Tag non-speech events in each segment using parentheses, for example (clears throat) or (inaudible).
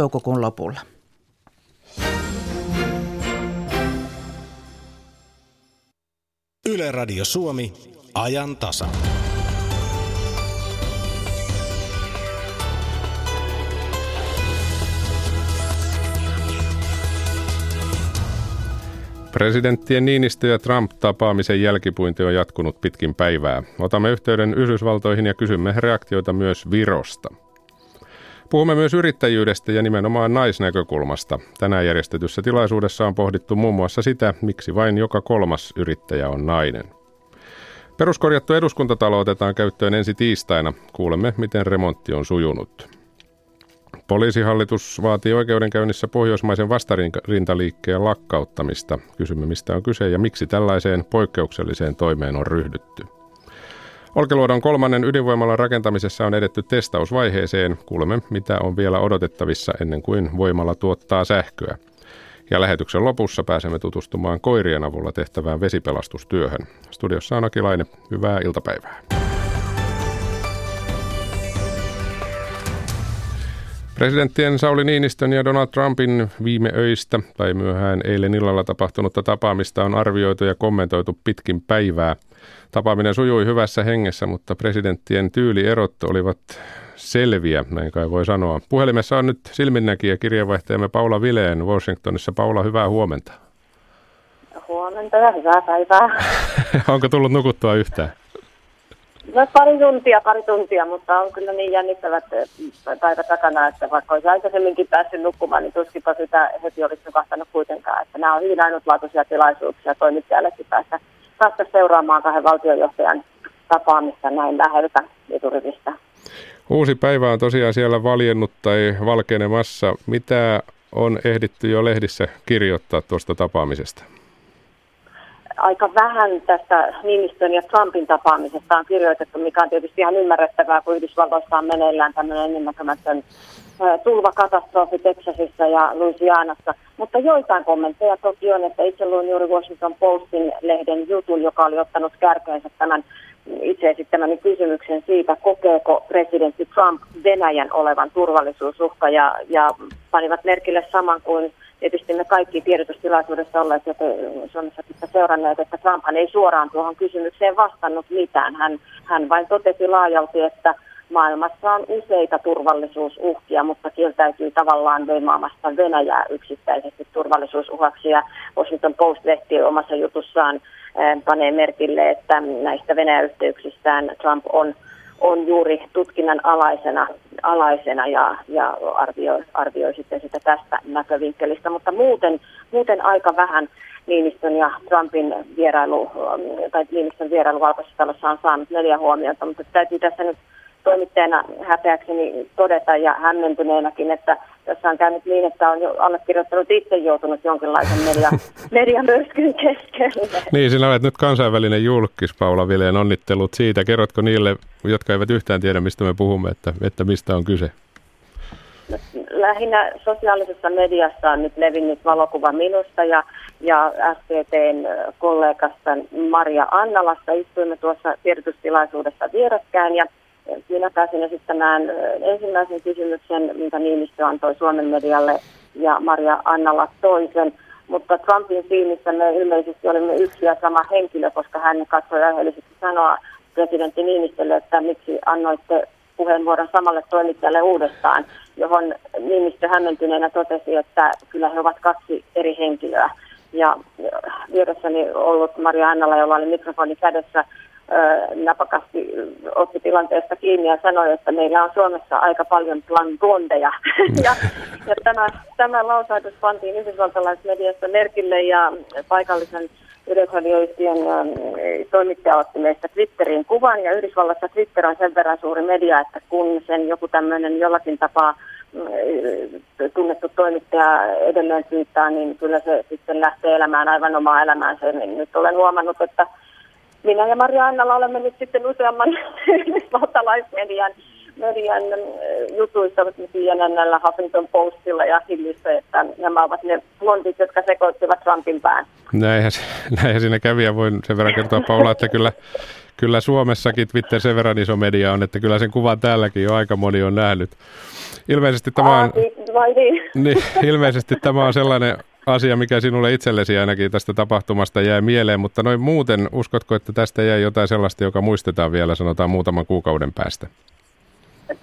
toukokuun lopulla. Yle Radio Suomi, ajan tasa. Presidenttien Niinistö ja Trump tapaamisen jälkipuinti on jatkunut pitkin päivää. Otamme yhteyden Yhdysvaltoihin ja kysymme reaktioita myös Virosta. Puhumme myös yrittäjyydestä ja nimenomaan naisnäkökulmasta. Tänään järjestetyssä tilaisuudessa on pohdittu muun muassa sitä, miksi vain joka kolmas yrittäjä on nainen. Peruskorjattu eduskuntatalo otetaan käyttöön ensi tiistaina. Kuulemme, miten remontti on sujunut. Poliisihallitus vaatii oikeudenkäynnissä pohjoismaisen vastarintaliikkeen lakkauttamista. Kysymme, mistä on kyse ja miksi tällaiseen poikkeukselliseen toimeen on ryhdytty. Olkiluodon kolmannen ydinvoimalan rakentamisessa on edetty testausvaiheeseen. Kuulemme, mitä on vielä odotettavissa ennen kuin voimala tuottaa sähköä. Ja lähetyksen lopussa pääsemme tutustumaan koirien avulla tehtävään vesipelastustyöhön. Studiossa on Akilainen. Hyvää iltapäivää. Presidenttien Sauli Niinistön ja Donald Trumpin viime öistä tai myöhään eilen illalla tapahtunutta tapaamista on arvioitu ja kommentoitu pitkin päivää. Tapaaminen sujui hyvässä hengessä, mutta presidenttien tyylierot olivat selviä, näin kai voi sanoa. Puhelimessa on nyt silminnäkijä kirjeenvaihtajamme Paula Vileen Washingtonissa. Paula, hyvää huomenta. Huomenta ja hyvää päivää. (laughs) Onko tullut nukuttua yhtään? No pari tuntia, pari tuntia, mutta on kyllä niin jännittävät päivät takana, että vaikka olisi aikaisemminkin päässyt nukkumaan, niin tuskinpa sitä heti olisi nukahtanut kuitenkaan. Että nämä on hyvin ainutlaatuisia tilaisuuksia toimittajallekin päästä, päästä seuraamaan kahden valtionjohtajan tapaamista näin läheltä eturivistä. Uusi päivä on tosiaan siellä valjennut tai valkenemassa. Mitä on ehditty jo lehdissä kirjoittaa tuosta tapaamisesta? aika vähän tästä Niinistön ja Trumpin tapaamisesta on kirjoitettu, mikä on tietysti ihan ymmärrettävää, kun Yhdysvalloissa on meneillään tämmöinen ennennäkemätön tulvakatastrofi Texasissa ja Louisianassa. Mutta joitain kommentteja toki on, että itse luin juuri Washington Postin lehden jutun, joka oli ottanut kärkeensä tämän itse esittämäni kysymyksen siitä, kokeeko presidentti Trump Venäjän olevan turvallisuusuhka ja, ja panivat merkille saman kuin tietysti me kaikki tiedotustilaisuudessa olleet, jotka Suomessa seuranneet, että Trump ei suoraan tuohon kysymykseen vastannut mitään. Hän, hän vain totesi laajalti, että maailmassa on useita turvallisuusuhkia, mutta kieltäytyy tavallaan leimaamasta Venäjää yksittäisesti turvallisuusuhaksi. Ja Washington Post-lehti omassa jutussaan eh, panee merkille, että näistä Venäjä-yhteyksistään Trump on on juuri tutkinnan alaisena, alaisena ja, ja arvioi, arvioi sitten sitä tästä näkövinkkelistä. Mutta muuten, muuten aika vähän Niinistön ja Trumpin vierailu, tai Niinistön vierailu Valkoisessa talossa on saanut neljä huomiota, mutta täytyy tässä nyt toimittajana häpeäkseni todeta ja hämmentyneenäkin, että tässä on käynyt niin, että on jo allekirjoittanut itse joutunut jonkinlaisen media, (laughs) mediamyrskyn keskelle. Niin, sinä olet nyt kansainvälinen julkis, Paula Vileen, onnittelut siitä. Kerrotko niille, jotka eivät yhtään tiedä, mistä me puhumme, että, että mistä on kyse? Lähinnä sosiaalisessa mediassa on nyt levinnyt valokuva minusta ja, ja STTn kollegasta Maria Annalasta. Istuimme tuossa tiedotustilaisuudessa vierekkään ja minä pääsin esittämään ensimmäisen kysymyksen, minkä Niinistö antoi Suomen medialle ja Maria Annala toisen. Mutta Trumpin silmissä me ilmeisesti olimme yksi ja sama henkilö, koska hän katsoi aiheellisesti sanoa presidentti Niinistölle, että miksi annoitte puheenvuoron samalle toimittajalle uudestaan, johon Niinistö hämmentyneenä totesi, että kyllä he ovat kaksi eri henkilöä. Ja vieressäni ollut Maria Annala, jolla oli mikrofoni kädessä, napakasti otti tilanteesta kiinni ja sanoi, että meillä on Suomessa aika paljon blondeja. (laughs) ja, ja tämä, tämä lausaitus pantiin yhdysvaltalaismediassa merkille ja paikallisen yleisradioyhtiön toimittaja otti meistä Twitteriin kuvan ja Yhdysvallassa Twitter on sen verran suuri media, että kun sen joku tämmöinen jollakin tapaa tunnettu toimittaja edelleen syyttää, niin kyllä se sitten lähtee elämään aivan omaa elämäänsä. Niin nyt olen huomannut, että minä ja Maria Annala olemme nyt sitten useamman (laughs) yhdysvaltalaismedian median äh, jutuissa näillä Huffington Postilla ja Hillissä, että nämä ovat ne blondit, jotka sekoittivat Trumpin pään. Näinhän, (laughs) näinhän siinä kävi ja voin sen verran kertoa Paula, että kyllä, kyllä Suomessakin Twitter sen verran iso media on, että kyllä sen kuvan täälläkin jo aika moni on nähnyt. Ilmeisesti tämä on, niin? niin, ilmeisesti tämä on sellainen asia, mikä sinulle itsellesi ainakin tästä tapahtumasta jää mieleen, mutta noin muuten, uskotko, että tästä jäi jotain sellaista, joka muistetaan vielä, sanotaan muutaman kuukauden päästä?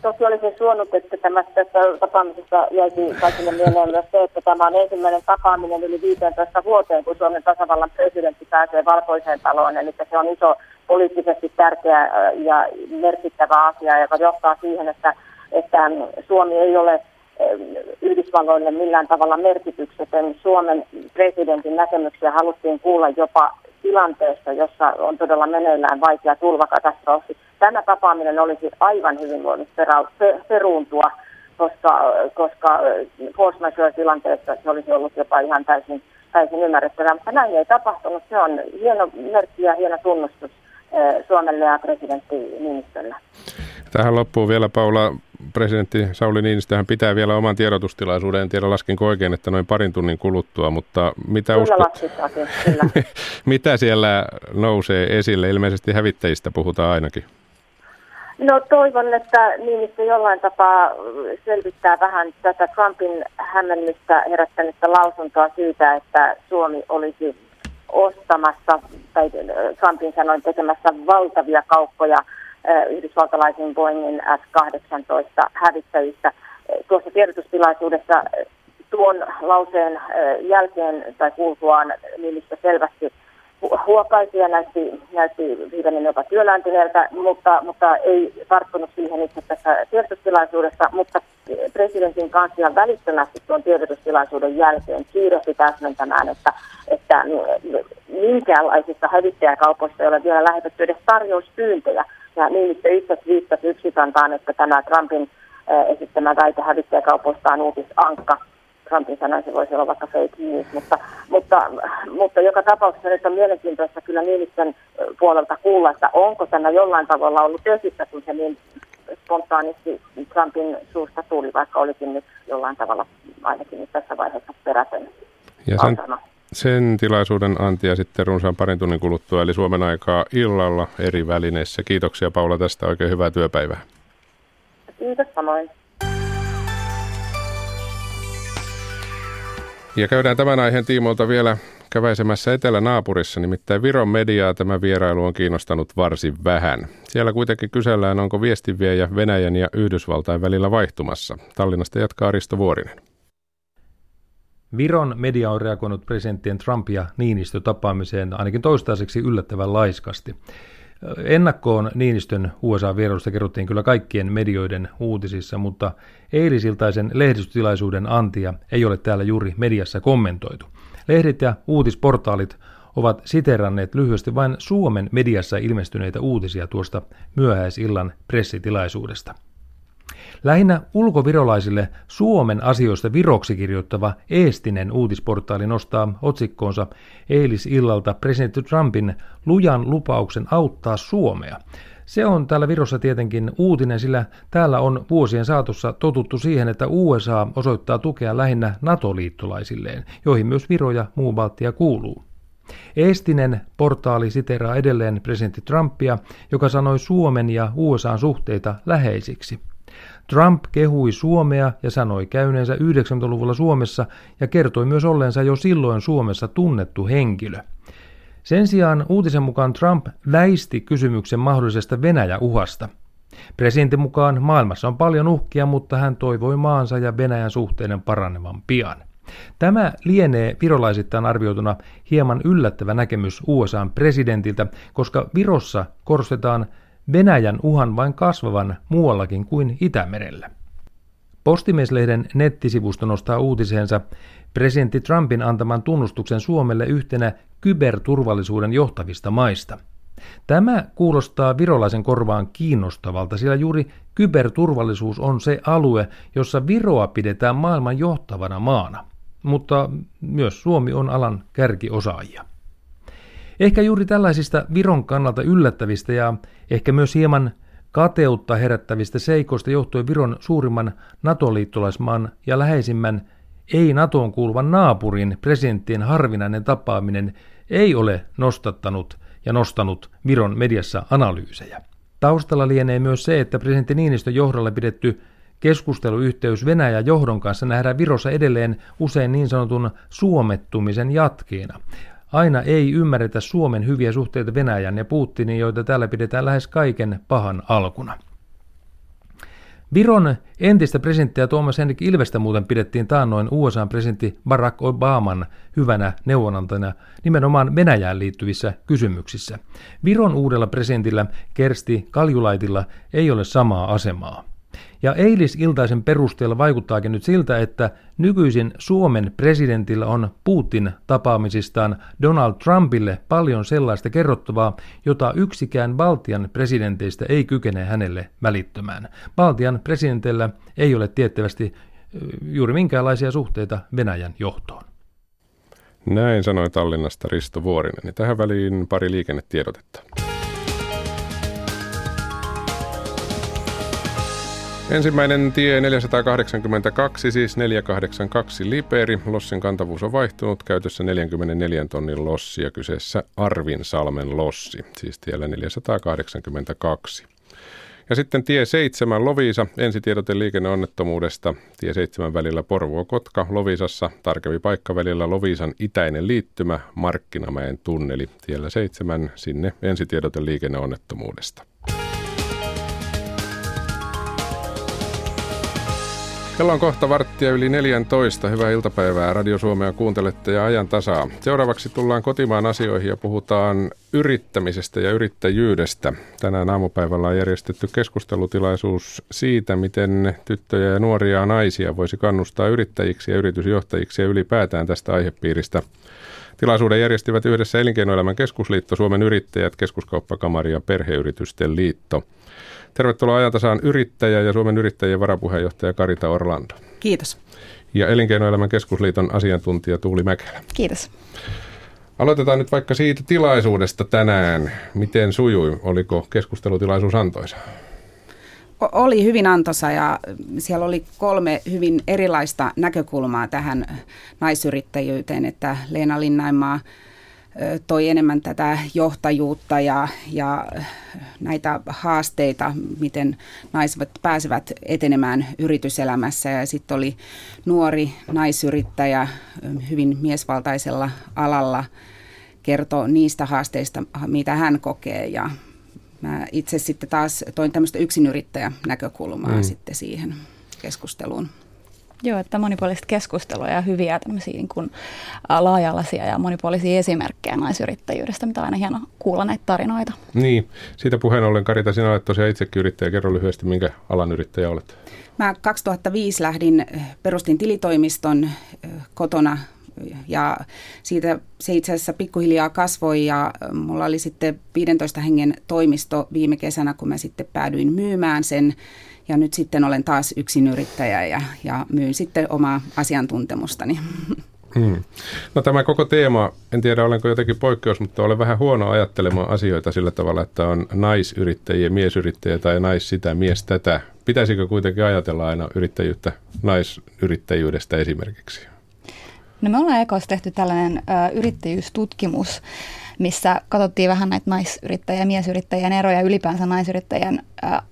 Toki olisin suonut, että tämä, tässä tapaamisessa jäisi kaikille mieleen myös se, että tämä on ensimmäinen tapaaminen yli 15 vuoteen, kun Suomen tasavallan presidentti pääsee valkoiseen taloon. Eli se on iso poliittisesti tärkeä ja merkittävä asia, joka johtaa siihen, että, että Suomi ei ole Yhdysvalloille millään tavalla merkityksetön. Suomen presidentin näkemyksiä haluttiin kuulla jopa tilanteessa, jossa on todella meneillään vaikea tulvakatastrofi. Tämä tapaaminen olisi aivan hyvin voinut peruuntua, koska, koska force majeure-tilanteessa se olisi ollut jopa ihan täysin, täysin ymmärrettävää. Mutta näin ei tapahtunut. Se on hieno merkki ja hieno tunnustus Suomelle ja presidentti Niinistölle. Tähän loppuu vielä Paula, presidentti Sauli Niinistöhän pitää vielä oman tiedotustilaisuuden. En tiedä laskinko oikein, että noin parin tunnin kuluttua, mutta mitä kyllä uskot? kyllä. (laughs) mitä siellä nousee esille? Ilmeisesti hävittäjistä puhutaan ainakin. No toivon, että Niinistö jollain tapaa selvittää vähän tätä Trumpin hämmennystä herättänyttä lausuntoa siitä, että Suomi olisi ostamassa, tai Trumpin sanoin tekemässä valtavia kauppoja yhdysvaltalaisiin Boeingin S-18 hävittäjistä. Tuossa tiedotustilaisuudessa tuon lauseen jälkeen tai kuultuaan niistä selvästi huokaisi ja näytti, näytti viimeinen jopa työlääntyneeltä, mutta, mutta ei tarttunut siihen itse tässä tiedotustilaisuudessa, mutta presidentin kanssa välittömästi tuon tiedotustilaisuuden jälkeen kiirehti täsmentämään, että, että minkäänlaisista hävittäjäkaupoista ei ole vielä lähetetty edes tarjouspyyntöjä. Ja niin itse viittasi yksikantaan, että tämä Trumpin esittämä väite hävittäjäkaupoista on uutisankka. Trumpin sanoi, se voisi olla vaikka fake news, mutta, mutta, mutta joka tapauksessa nyt on mielenkiintoista kyllä Niinistön puolelta kuulla, että onko tämä jollain tavalla ollut esissä, kun se niin spontaanisti Trumpin suusta tuli, vaikka olikin nyt jollain tavalla ainakin nyt tässä vaiheessa perätön. Ja sen, sen tilaisuuden antia sitten runsaan parin tunnin kuluttua, eli Suomen aikaa illalla eri välineissä. Kiitoksia Paula tästä, oikein hyvää työpäivää. Kiitos samoin. Ja käydään tämän aiheen tiimoilta vielä käväisemässä etelänaapurissa, nimittäin Viron mediaa tämä vierailu on kiinnostanut varsin vähän. Siellä kuitenkin kysellään, onko viestinviejä Venäjän ja Yhdysvaltain välillä vaihtumassa. Tallinnasta jatkaa Risto Vuorinen. Viron media on reagoinut presidenttien Trump ja Niinistö tapaamiseen ainakin toistaiseksi yllättävän laiskasti. Ennakkoon Niinistön USA-vierailusta kerrottiin kyllä kaikkien medioiden uutisissa, mutta eilisiltaisen lehdistötilaisuuden antia ei ole täällä juuri mediassa kommentoitu. Lehdet ja uutisportaalit ovat siteranneet lyhyesti vain Suomen mediassa ilmestyneitä uutisia tuosta myöhäisillan pressitilaisuudesta. Lähinnä ulkovirolaisille Suomen asioista viroksi kirjoittava eestinen uutisportaali nostaa otsikkoonsa eilisillalta presidentti Trumpin lujan lupauksen auttaa Suomea. Se on täällä Virossa tietenkin uutinen, sillä täällä on vuosien saatossa totuttu siihen, että USA osoittaa tukea lähinnä NATO-liittolaisilleen, joihin myös Viro ja muu Baltia kuuluu. Eestinen portaali siteraa edelleen presidentti Trumpia, joka sanoi Suomen ja USAn suhteita läheisiksi. Trump kehui Suomea ja sanoi käyneensä 90-luvulla Suomessa ja kertoi myös olleensa jo silloin Suomessa tunnettu henkilö. Sen sijaan uutisen mukaan Trump väisti kysymyksen mahdollisesta Venäjä-uhasta. Presidentin mukaan maailmassa on paljon uhkia, mutta hän toivoi maansa ja Venäjän suhteiden paranevan pian. Tämä lienee virolaisittain arvioituna hieman yllättävä näkemys USAn presidentiltä, koska Virossa korostetaan Venäjän uhan vain kasvavan muuallakin kuin Itämerellä. Postimieslehden nettisivusto nostaa uutiseensa presidentti Trumpin antaman tunnustuksen Suomelle yhtenä kyberturvallisuuden johtavista maista. Tämä kuulostaa virolaisen korvaan kiinnostavalta, sillä juuri kyberturvallisuus on se alue, jossa Viroa pidetään maailman johtavana maana. Mutta myös Suomi on alan kärkiosaajia. Ehkä juuri tällaisista Viron kannalta yllättävistä ja ehkä myös hieman kateutta herättävistä seikoista johtuen Viron suurimman NATO-liittolaismaan ja läheisimmän ei-NATOon kuuluvan naapurin presidenttien harvinainen tapaaminen ei ole nostattanut ja nostanut Viron mediassa analyysejä. Taustalla lienee myös se, että presidentti Niinistön johdolla pidetty keskusteluyhteys Venäjän johdon kanssa nähdään Virossa edelleen usein niin sanotun suomettumisen jatkeena. Aina ei ymmärretä Suomen hyviä suhteita Venäjän ja Putinin, joita täällä pidetään lähes kaiken pahan alkuna. Viron entistä presidenttiä Tuomas Henrik Ilvestä muuten pidettiin taannoin USA-presidentti Barack Obaman hyvänä neuvonantajana nimenomaan Venäjään liittyvissä kysymyksissä. Viron uudella presidentillä Kersti Kaljulaitilla ei ole samaa asemaa. Ja eilisiltaisen perusteella vaikuttaakin nyt siltä, että nykyisin Suomen presidentillä on Putin tapaamisistaan Donald Trumpille paljon sellaista kerrottavaa, jota yksikään Baltian presidenteistä ei kykene hänelle välittämään. Baltian presidentillä ei ole tiettävästi juuri minkäänlaisia suhteita Venäjän johtoon. Näin sanoi Tallinnasta Risto Vuorinen. Tähän väliin pari liikennetiedotetta. Ensimmäinen tie 482, siis 482 Liperi. Lossin kantavuus on vaihtunut, käytössä 44 tonnin lossi ja kyseessä Arvinsalmen lossi, siis tiellä 482. Ja sitten tie 7 Loviisa, ensitiedote liikenneonnettomuudesta. Tie 7 välillä Porvoo-Kotka, Lovisassa, tarkempi paikka välillä Loviisan itäinen liittymä, Markkinamäen tunneli. Tiellä 7 sinne ensitiedote liikenneonnettomuudesta. Kello on kohta varttia yli 14. Hyvää iltapäivää. Radio Suomea kuuntelette ja ajan tasaa. Seuraavaksi tullaan kotimaan asioihin ja puhutaan yrittämisestä ja yrittäjyydestä. Tänään aamupäivällä on järjestetty keskustelutilaisuus siitä, miten tyttöjä ja nuoria naisia voisi kannustaa yrittäjiksi ja yritysjohtajiksi ja ylipäätään tästä aihepiiristä. Tilaisuuden järjestivät yhdessä Elinkeinoelämän keskusliitto, Suomen yrittäjät, keskuskauppakamari ja perheyritysten liitto – Tervetuloa ajantasaan yrittäjä ja Suomen yrittäjien varapuheenjohtaja Karita Orlando. Kiitos. Ja Elinkeinoelämän keskusliiton asiantuntija Tuuli Mäkelä. Kiitos. Aloitetaan nyt vaikka siitä tilaisuudesta tänään. Miten sujui? Oliko keskustelutilaisuus antoisa? Oli hyvin antoisa ja siellä oli kolme hyvin erilaista näkökulmaa tähän naisyrittäjyyteen, että Leena Linnaimaa toi enemmän tätä johtajuutta ja, ja näitä haasteita, miten naiset pääsevät etenemään yrityselämässä. Ja sitten oli nuori naisyrittäjä hyvin miesvaltaisella alalla kertoo niistä haasteista, mitä hän kokee. Ja mä itse sitten taas toin tämmöistä yksinyrittäjä näkökulmaa mm. sitten siihen keskusteluun. Joo, että monipuolista keskustelua ja hyviä tämmöisiä niin kuin laajalaisia ja monipuolisia esimerkkejä naisyrittäjyydestä, mitä on aina hieno kuulla näitä tarinoita. Niin, siitä puheen ollen Karita, sinä olet tosiaan itsekin yrittäjä. Kerro lyhyesti, minkä alan yrittäjä olet? Mä 2005 lähdin, perustin tilitoimiston kotona ja siitä se itse asiassa pikkuhiljaa kasvoi ja mulla oli sitten 15 hengen toimisto viime kesänä, kun mä sitten päädyin myymään sen ja nyt sitten olen taas yksin yrittäjä ja, ja myyn sitten omaa asiantuntemustani. (laughs) Hmm. No tämä koko teema, en tiedä olenko jotenkin poikkeus, mutta olen vähän huono ajattelemaan asioita sillä tavalla, että on naisyrittäjiä, miesyrittäjiä tai nais sitä, mies tätä. Pitäisikö kuitenkin ajatella aina yrittäjyyttä naisyrittäjyydestä esimerkiksi? No me ollaan Ekossa tehty tällainen ö, yrittäjyystutkimus, missä katsottiin vähän näitä naisyrittäjien ja miesyrittäjien eroja ylipäänsä naisyrittäjien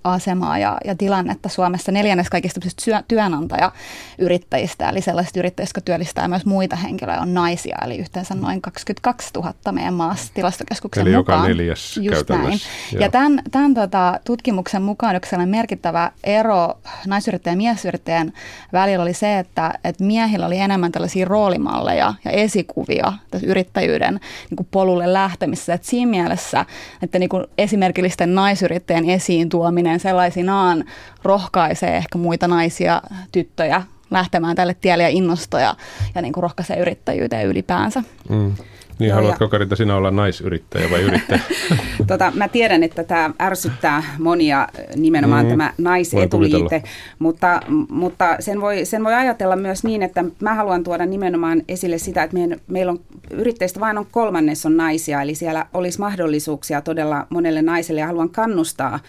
asemaa ja, ja tilannetta Suomessa. Neljännes kaikista työnantajayrittäjistä, eli sellaisista yrittäjistä, jotka työllistää myös muita henkilöitä, on naisia, eli yhteensä noin 22 000 meidän maassa tilastokeskuksen eli mukaan. Eli joka neljäs Just näin. Ja tämän, tämän tota, tutkimuksen mukaan yksi merkittävä ero naisyrittäjän ja miesyrittäjän välillä oli se, että, että miehillä oli enemmän tällaisia roolimalleja ja esikuvia tässä yrittäjyyden niin polulle lähtemisessä. Että siinä mielessä, että niin kuin esimerkillisten naisyrittäjän esiin tuominen sellaisinaan rohkaisee ehkä muita naisia, tyttöjä lähtemään tälle tielle ja innostaa ja, ja niin kuin rohkaisee yrittäjyyteen ylipäänsä. Mm. Niin, Joo, haluatko Karita sinä olla naisyrittäjä vai yrittäjä? (laughs) tota, mä tiedän, että tämä ärsyttää monia nimenomaan mm, tämä naisetuliite, mutta, mutta sen, voi, sen voi ajatella myös niin, että mä haluan tuoda nimenomaan esille sitä, että meidän, meillä on yrittäjistä vain on kolmannes on naisia, eli siellä olisi mahdollisuuksia todella monelle naiselle ja haluan kannustaa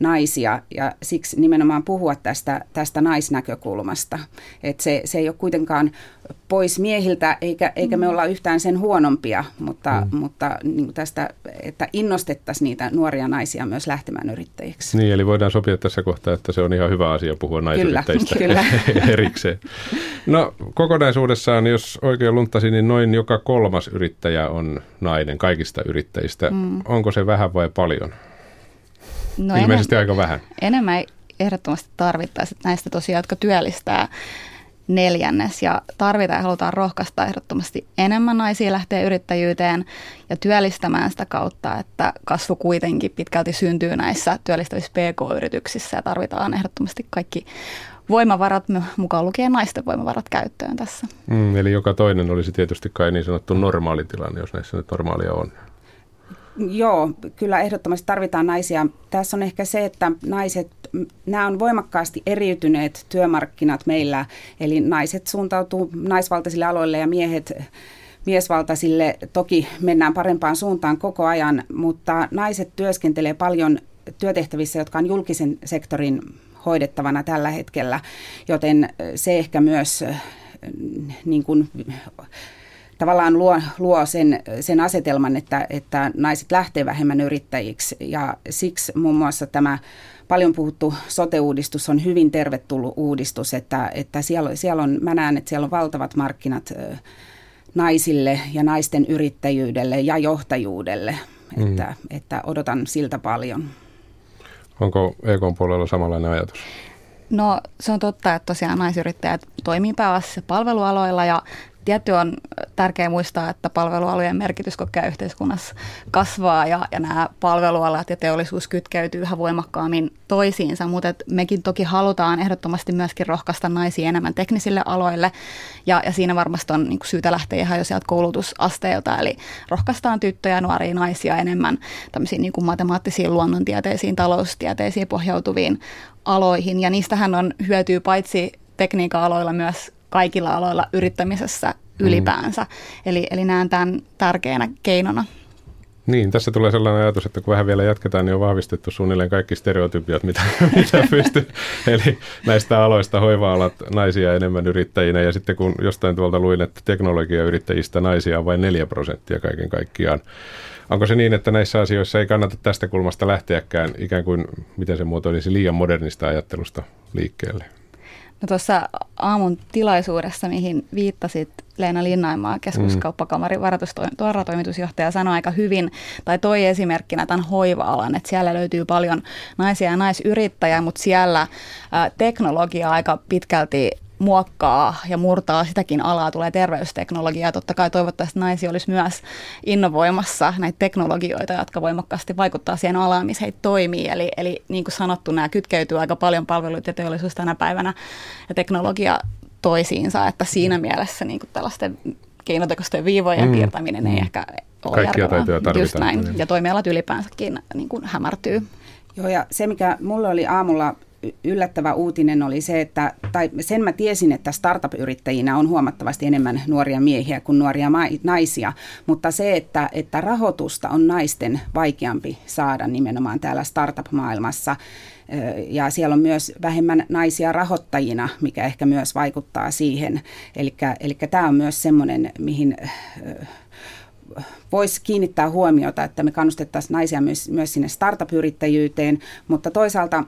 naisia ja siksi nimenomaan puhua tästä, tästä naisnäkökulmasta. Et se, se ei ole kuitenkaan pois miehiltä, eikä, eikä me mm. olla yhtään sen huonompia, mutta, mm. mutta niin tästä, että innostettaisiin niitä nuoria naisia myös lähtemään yrittäjiksi. Niin, eli voidaan sopia tässä kohtaa, että se on ihan hyvä asia puhua naisyrittäjistä (laughs) kyllä, kyllä. (laughs) erikseen. No kokonaisuudessaan, jos oikein luntasin, niin noin joka kolmas yrittäjä on nainen kaikista yrittäjistä. Mm. Onko se vähän vai paljon? No Ilmeisesti enem- aika vähän. Enemmän ehdottomasti tarvittaisiin näistä tosiaan, jotka työllistää neljännes ja tarvitaan ja halutaan rohkaista ehdottomasti enemmän naisia lähteä yrittäjyyteen ja työllistämään sitä kautta, että kasvu kuitenkin pitkälti syntyy näissä työllistävissä PK-yrityksissä ja tarvitaan ehdottomasti kaikki voimavarat, mukaan lukien naisten voimavarat käyttöön tässä. Mm, eli joka toinen olisi tietysti kai niin sanottu normaali tilanne, jos näissä nyt normaalia on. Joo, kyllä ehdottomasti tarvitaan naisia. Tässä on ehkä se, että naiset, nämä on voimakkaasti eriytyneet työmarkkinat meillä, eli naiset suuntautuu naisvaltaisille aloille ja miehet miesvaltaisille. Toki mennään parempaan suuntaan koko ajan, mutta naiset työskentelee paljon työtehtävissä, jotka on julkisen sektorin hoidettavana tällä hetkellä, joten se ehkä myös niin kuin, tavallaan luo, luo sen, sen asetelman, että, että naiset lähtee vähemmän yrittäjiksi ja siksi muun muassa tämä paljon puhuttu sote-uudistus on hyvin tervetullut uudistus, että, että siellä, siellä on, mä näen, että siellä on valtavat markkinat naisille ja naisten yrittäjyydelle ja johtajuudelle, mm. että, että odotan siltä paljon. Onko EK puolella samanlainen ajatus? No se on totta, että tosiaan naisyrittäjät toimii pääasiassa palvelualoilla ja Tietty on tärkeää muistaa, että palvelualojen merkitys koko yhteiskunnassa kasvaa ja, ja nämä palvelualat ja teollisuus kytkeytyy yhä voimakkaammin toisiinsa, mutta mekin toki halutaan ehdottomasti myöskin rohkaista naisia enemmän teknisille aloille ja, ja siinä varmasti on niin syytä lähteä ihan jo sieltä koulutusasteelta, eli rohkaistaan tyttöjä nuoria naisia enemmän tämmöisiin niin kuin matemaattisiin, luonnontieteisiin, taloustieteisiin pohjautuviin aloihin. Ja niistähän on hyötyy paitsi tekniikan aloilla myös kaikilla aloilla yrittämisessä ylipäänsä. Mm. Eli, eli näen tämän tärkeänä keinona. Niin, tässä tulee sellainen ajatus, että kun vähän vielä jatketaan, niin on vahvistettu suunnilleen kaikki stereotypiat, mitä, (laughs) mitä pystyy. Eli näistä aloista hoiva-alat naisia enemmän yrittäjinä. Ja sitten kun jostain tuolta luin, että teknologiayrittäjistä naisia on vain 4 prosenttia kaiken kaikkiaan. Onko se niin, että näissä asioissa ei kannata tästä kulmasta lähteäkään ikään kuin, miten se muotoilisi, liian modernista ajattelusta liikkeelle? No tuossa aamun tilaisuudessa, mihin viittasit Leena Linnaimaa, keskuskauppakamarin varatoimitusjohtaja, sanoi aika hyvin, tai toi esimerkkinä tämän hoiva-alan, että siellä löytyy paljon naisia ja naisyrittäjiä, mutta siellä teknologia aika pitkälti muokkaa ja murtaa sitäkin alaa, tulee terveysteknologiaa. Totta kai toivottavasti naisia olisi myös innovoimassa näitä teknologioita, jotka voimakkaasti vaikuttaa siihen alaan, missä heitä toimii. Eli, eli niin kuin sanottu, nämä kytkeytyy aika paljon palveluita ja teollisuus tänä päivänä ja teknologia toisiinsa, että siinä mielessä niin kuin tällaisten keinotekoisten viivojen mm, piirtäminen mm. ei ehkä ole Kaikkia järkevää. Just näin. Niin. Ja toimialat ylipäänsäkin niin kuin hämärtyy. Joo, ja se mikä mulle oli aamulla yllättävä uutinen oli se, että, tai sen mä tiesin, että startup-yrittäjinä on huomattavasti enemmän nuoria miehiä kuin nuoria naisia, mutta se, että, että rahoitusta on naisten vaikeampi saada nimenomaan täällä startup-maailmassa, ja siellä on myös vähemmän naisia rahoittajina, mikä ehkä myös vaikuttaa siihen. Eli tämä on myös semmoinen, mihin voisi kiinnittää huomiota, että me kannustettaisiin naisia myös, myös sinne startup-yrittäjyyteen, mutta toisaalta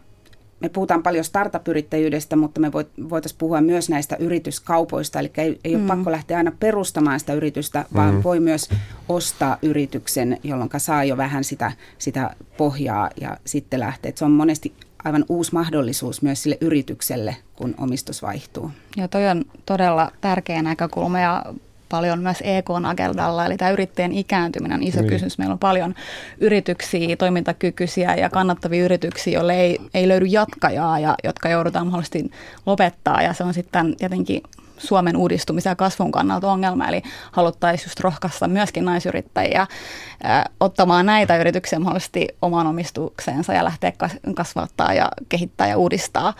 me puhutaan paljon startup-yrittäjyydestä, mutta me voitaisiin puhua myös näistä yrityskaupoista, eli ei, ei mm. ole pakko lähteä aina perustamaan sitä yritystä, vaan mm. voi myös ostaa yrityksen, jolloin saa jo vähän sitä, sitä pohjaa ja sitten lähtee. se on monesti aivan uusi mahdollisuus myös sille yritykselle, kun omistus vaihtuu. Ja toi on todella tärkeä näkökulma ja paljon myös EK-agendalla, eli tämä yrittäjän ikääntyminen on iso niin. kysymys. Meillä on paljon yrityksiä, toimintakykyisiä ja kannattavia yrityksiä, joille ei, ei löydy jatkajaa ja jotka joudutaan mahdollisesti lopettaa, ja se on sitten tietenkin Suomen uudistumisen ja kasvun kannalta ongelma, eli haluttaisiin just rohkaista myöskin naisyrittäjiä ää, ottamaan näitä yrityksiä mahdollisesti oman omistukseensa ja lähteä kasvattaa ja kehittää ja uudistaa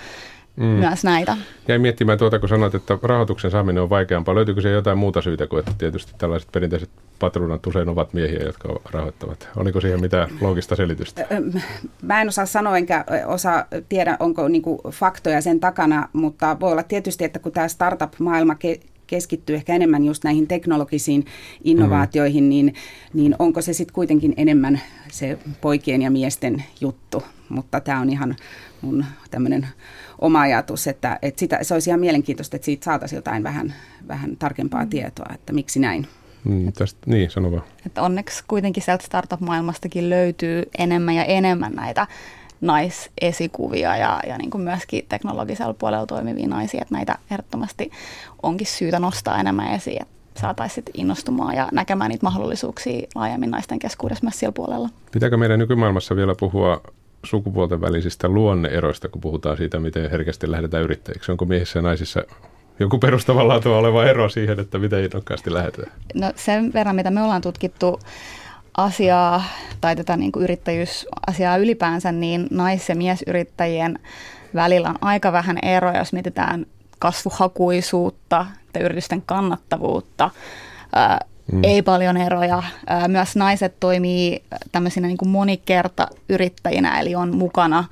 mm. myös näitä. Jäin miettimään tuota, kun sanoit, että rahoituksen saaminen on vaikeampaa. Löytyykö se jotain muuta syytä kuin, että tietysti tällaiset perinteiset patruunat usein ovat miehiä, jotka rahoittavat. Oliko siihen mitään loogista selitystä? Mä en osaa sanoa enkä osaa tiedä, onko niinku faktoja sen takana, mutta voi olla tietysti, että kun tämä startup-maailma keskittyy ehkä enemmän just näihin teknologisiin innovaatioihin, mm. niin, niin onko se sitten kuitenkin enemmän se poikien ja miesten juttu. Mutta tämä on ihan mun tämmöinen oma ajatus, että, että sitä, se olisi ihan mielenkiintoista, että siitä saataisiin jotain vähän, vähän tarkempaa mm. tietoa, että miksi näin. Mm, tästä, niin, sano vaan. Että onneksi kuitenkin sieltä startup-maailmastakin löytyy enemmän ja enemmän näitä naisesikuvia ja, ja niin kuin myöskin teknologisella puolella toimivia naisia, että näitä ehdottomasti onkin syytä nostaa enemmän esiin, että saataisiin innostumaan ja näkemään niitä mahdollisuuksia laajemmin naisten keskuudessa myös siellä puolella. Pitääkö meidän nykymaailmassa vielä puhua sukupuolten välisistä luonneeroista, kun puhutaan siitä, miten herkästi lähdetään yrittäjiksi? Onko miehissä ja naisissa joku perustavanlaatua oleva ero siihen, että miten innokkaasti lähdetään? No sen verran, mitä me ollaan tutkittu asiaa tai tätä niin kuin yrittäjyysasiaa ylipäänsä, niin nais- ja miesyrittäjien välillä on aika vähän eroja, jos mietitään kasvuhakuisuutta ja yritysten kannattavuutta. Mm. Ei paljon eroja. Myös naiset toimii tämmöisinä niin kuin monikerta-yrittäjinä, eli on mukana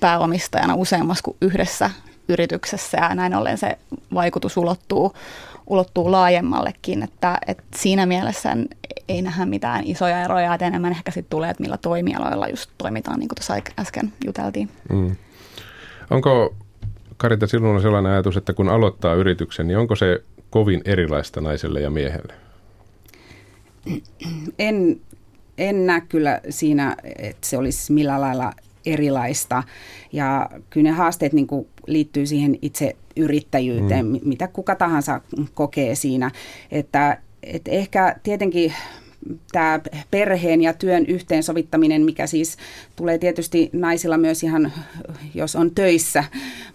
pääomistajana useammassa kuin yhdessä yrityksessä ja näin ollen se vaikutus ulottuu, ulottuu laajemmallekin, että, että siinä mielessä ei nähdä mitään isoja eroja, että enemmän ehkä sitten tulee, että millä toimialoilla just toimitaan, niin kuin tuossa äsken juteltiin. Mm. Onko Karita sinulla sellainen ajatus, että kun aloittaa yrityksen, niin onko se kovin erilaista naiselle ja miehelle? En, en näe kyllä siinä, että se olisi millä lailla erilaista. Ja kyllä ne haasteet niin kuin liittyy siihen itse yrittäjyyteen, mm. mitä kuka tahansa kokee siinä. Että, että ehkä tietenkin tämä perheen ja työn yhteensovittaminen, mikä siis tulee tietysti naisilla myös ihan, jos on töissä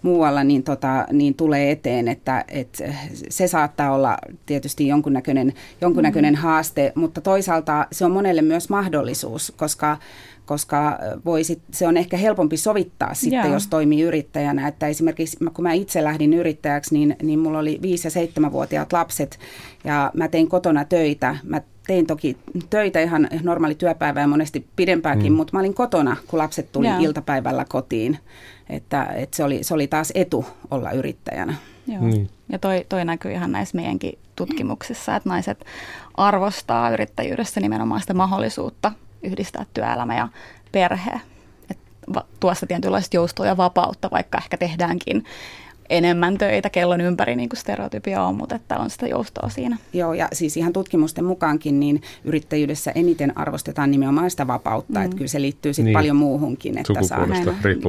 muualla, niin, tota, niin tulee eteen, että, että se saattaa olla tietysti jonkunnäköinen, jonkunnäköinen mm. haaste, mutta toisaalta se on monelle myös mahdollisuus, koska koska voisit, se on ehkä helpompi sovittaa sitten, Joo. jos toimii yrittäjänä. Että esimerkiksi kun mä itse lähdin yrittäjäksi, niin, niin mulla oli 5- ja 7-vuotiaat lapset ja mä tein kotona töitä. Mä tein toki töitä ihan normaali työpäivä ja monesti pidempääkin, mm. mutta mä olin kotona, kun lapset tuli Joo. iltapäivällä kotiin. Että, että se, oli, se oli taas etu olla yrittäjänä. Joo. Mm. Ja toi, toi näkyy ihan näissä meidänkin tutkimuksissa, että naiset arvostaa yrittäjyydessä nimenomaan sitä mahdollisuutta yhdistää työelämä ja perhe. Et tuossa tietynlaista joustoa ja vapautta, vaikka ehkä tehdäänkin enemmän töitä kellon ympäri, niin kuin stereotypia on, mutta että on sitä joustoa siinä. Joo, ja siis ihan tutkimusten mukaankin, niin yrittäjyydessä eniten arvostetaan nimenomaan sitä vapautta, mm. että kyllä se liittyy sitten niin. paljon muuhunkin. Että saa,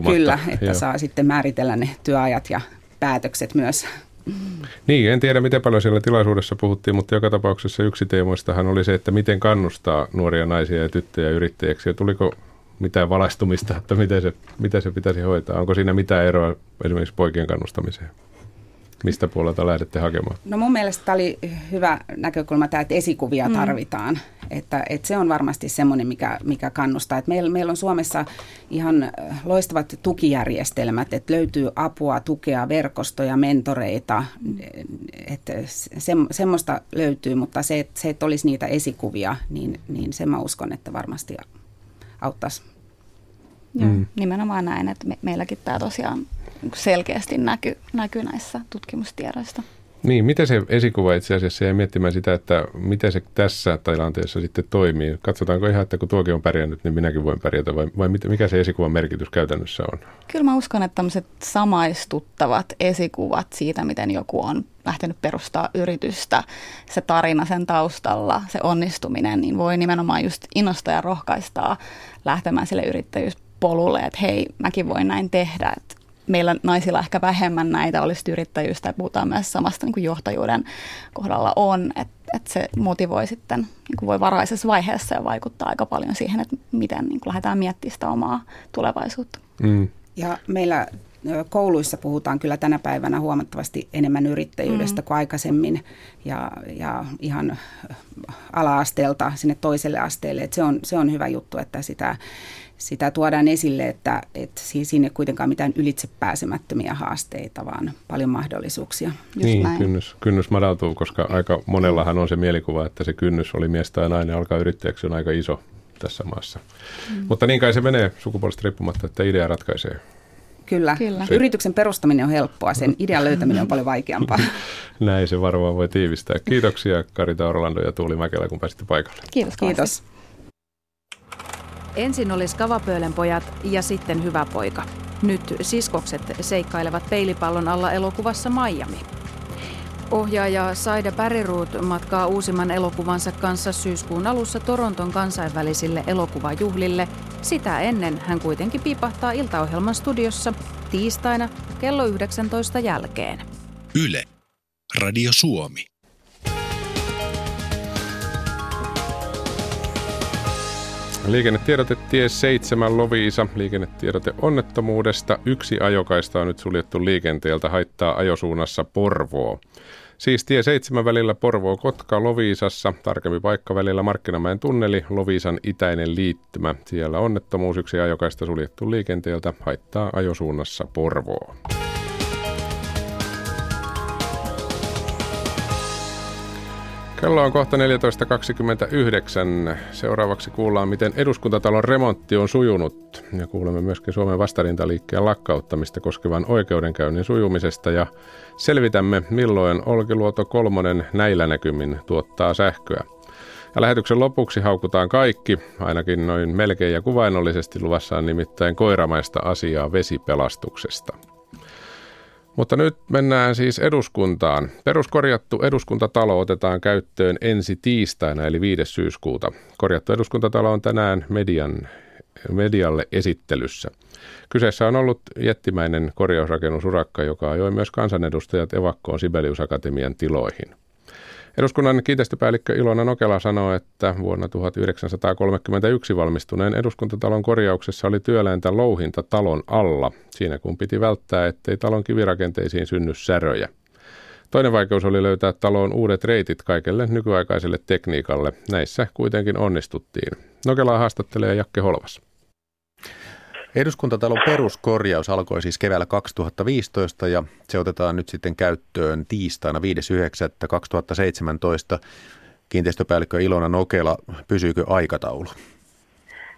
Kyllä, että Joo. saa sitten määritellä ne työajat ja päätökset myös. Niin, en tiedä miten paljon siellä tilaisuudessa puhuttiin, mutta joka tapauksessa yksi teemoistahan oli se, että miten kannustaa nuoria naisia ja tyttöjä yrittäjäksi. Ja tuliko mitään valaistumista, että miten se, miten se pitäisi hoitaa? Onko siinä mitään eroa esimerkiksi poikien kannustamiseen? Mistä puolelta lähdette hakemaan? No mun mielestä tämä oli hyvä näkökulma tämä, että esikuvia mm. tarvitaan. Että, että se on varmasti semmoinen, mikä, mikä kannustaa. Että meillä, meillä on Suomessa ihan loistavat tukijärjestelmät, että löytyy apua, tukea, verkostoja, mentoreita. Että se, semmoista löytyy, mutta se, se, että olisi niitä esikuvia, niin, niin sen mä uskon, että varmasti auttaisi. Joo, mm. nimenomaan näin, että me, meilläkin tämä tosiaan selkeästi näkyy, näkyy näissä tutkimustiedoissa. Niin, miten se esikuva itse asiassa jäi miettimään sitä, että miten se tässä tilanteessa sitten toimii? Katsotaanko ihan, että kun tuokin on pärjännyt, niin minäkin voin pärjätä vai, vai mikä se esikuvan merkitys käytännössä on? Kyllä mä uskon, että tämmöiset samaistuttavat esikuvat siitä, miten joku on lähtenyt perustaa yritystä, se tarina sen taustalla, se onnistuminen, niin voi nimenomaan just innostaa ja rohkaistaa lähtemään sille yrittäjyyspolulle, että hei, mäkin voin näin tehdä, että meillä naisilla ehkä vähemmän näitä olisi yrittäjyystä ja puhutaan myös samasta niin kuin johtajuuden kohdalla on, että, että se motivoi sitten, niin kuin voi varaisessa vaiheessa ja vaikuttaa aika paljon siihen, että miten niin kuin lähdetään miettimään sitä omaa tulevaisuutta. Mm. Ja meillä kouluissa puhutaan kyllä tänä päivänä huomattavasti enemmän yrittäjyydestä mm. kuin aikaisemmin ja, ja ihan ala-asteelta sinne toiselle asteelle. Et se, on, se on hyvä juttu, että sitä sitä tuodaan esille, että, että sinne kuitenkaan mitään ylitsepääsemättömiä haasteita, vaan paljon mahdollisuuksia. Just niin, näin. Kynnys, kynnys madaltuu, koska aika monellahan on se mielikuva, että se kynnys oli mies tai nainen alkaa yrittäjäksi on aika iso tässä maassa. Mm. Mutta niin kai se menee sukupuolesta riippumatta, että idea ratkaisee. Kyllä. Kyllä. Yrityksen perustaminen on helppoa, sen idean löytäminen on paljon vaikeampaa. (laughs) Näin se varmaan voi tiivistää. Kiitoksia Karita Orlando ja Tuuli Mäkelä, kun pääsitte paikalle. Kiitos. Kiitos. Ensin oli Skavapöölen pojat ja sitten Hyvä poika. Nyt siskokset seikkailevat peilipallon alla elokuvassa Miami. Ohjaaja Saida Päriruut matkaa uusimman elokuvansa kanssa syyskuun alussa Toronton kansainvälisille elokuvajuhlille. Sitä ennen hän kuitenkin piipahtaa iltaohjelman studiossa tiistaina kello 19 jälkeen. Yle. Radio Suomi. Liikennetiedote tie 7 Loviisa. Liikennetiedote onnettomuudesta. Yksi ajokaista on nyt suljettu liikenteeltä haittaa ajosuunnassa Porvoo. Siis tie 7 välillä Porvoo-Kotka Loviisassa, tarkempi paikka välillä Markkinamäen tunneli, Loviisan itäinen liittymä. Siellä onnettomuus yksi ajokaista suljettu liikenteeltä haittaa ajosuunnassa Porvoo. Kello on kohta 14.29. Seuraavaksi kuullaan, miten eduskuntatalon remontti on sujunut. Ja kuulemme myöskin Suomen vastarintaliikkeen lakkauttamista koskevan oikeudenkäynnin sujumisesta. Ja selvitämme, milloin Olkiluoto kolmonen näillä näkymin tuottaa sähköä. Ja lähetyksen lopuksi haukutaan kaikki, ainakin noin melkein ja kuvainnollisesti luvassa on nimittäin koiramaista asiaa vesipelastuksesta. Mutta nyt mennään siis eduskuntaan. Peruskorjattu eduskuntatalo otetaan käyttöön ensi tiistaina eli 5. syyskuuta. Korjattu eduskuntatalo on tänään median, medialle esittelyssä. Kyseessä on ollut jättimäinen korjausrakennusurakka, joka ajoi myös kansanedustajat evakkoon Sibelius Akatemian tiloihin. Eduskunnan kiinteistöpäällikkö Ilona Nokela sanoi, että vuonna 1931 valmistuneen eduskuntatalon korjauksessa oli työläintä louhinta talon alla, siinä kun piti välttää, ettei talon kivirakenteisiin synny säröjä. Toinen vaikeus oli löytää taloon uudet reitit kaikelle nykyaikaiselle tekniikalle. Näissä kuitenkin onnistuttiin. Nokelaa haastattelee Jakke Holvas. Eduskuntatalon peruskorjaus alkoi siis keväällä 2015 ja se otetaan nyt sitten käyttöön tiistaina 5.9.2017. Kiinteistöpäällikkö Ilona Nokela, pysyykö aikataulu?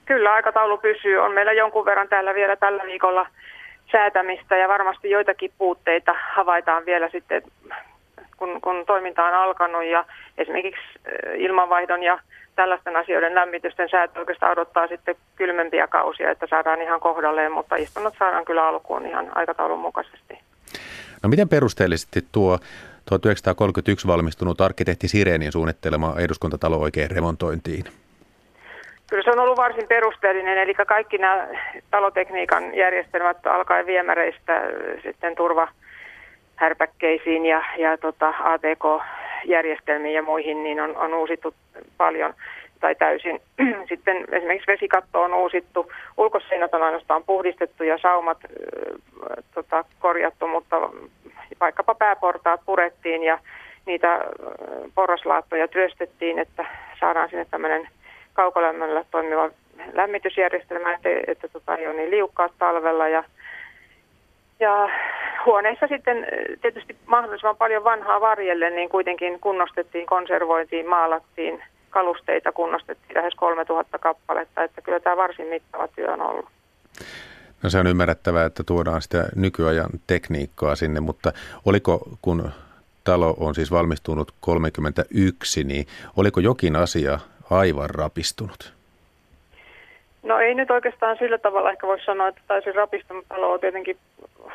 Kyllä aikataulu pysyy. On meillä jonkun verran täällä vielä tällä viikolla säätämistä ja varmasti joitakin puutteita havaitaan vielä sitten, kun, kun toiminta on alkanut ja esimerkiksi ilmanvaihdon ja tällaisten asioiden lämmitysten säätö oikeastaan odottaa sitten kylmempiä kausia, että saadaan ihan kohdalleen, mutta istunnot saadaan kyllä alkuun ihan aikataulun mukaisesti. No miten perusteellisesti tuo 1931 valmistunut arkkitehti Sirenin suunnittelema eduskuntatalo oikein remontointiin? Kyllä se on ollut varsin perusteellinen, eli kaikki nämä talotekniikan järjestelmät alkaen viemäreistä sitten turva härpäkkeisiin ja, ja tota ATK-järjestelmiin ja muihin, niin on, on uusittu paljon tai täysin. (clears throat) Sitten esimerkiksi vesikatto on uusittu, ulkoseinät on ainoastaan puhdistettu ja saumat äh, tota, korjattu, mutta vaikkapa pääportaat purettiin ja niitä porraslaattoja työstettiin, että saadaan sinne tämmöinen kaukolämmöllä toimiva lämmitysjärjestelmä, että, että tota, ei ole niin liukkaat talvella ja ja huoneissa sitten tietysti mahdollisimman paljon vanhaa varjelle, niin kuitenkin kunnostettiin, konservoitiin, maalattiin, kalusteita kunnostettiin lähes 3000 kappaletta, että kyllä tämä varsin mittava työ on ollut. No se on ymmärrettävää, että tuodaan sitä nykyajan tekniikkaa sinne, mutta oliko, kun talo on siis valmistunut 31, niin oliko jokin asia aivan rapistunut? No ei nyt oikeastaan sillä tavalla ehkä voisi sanoa, että täysin rapistunut talo on tietenkin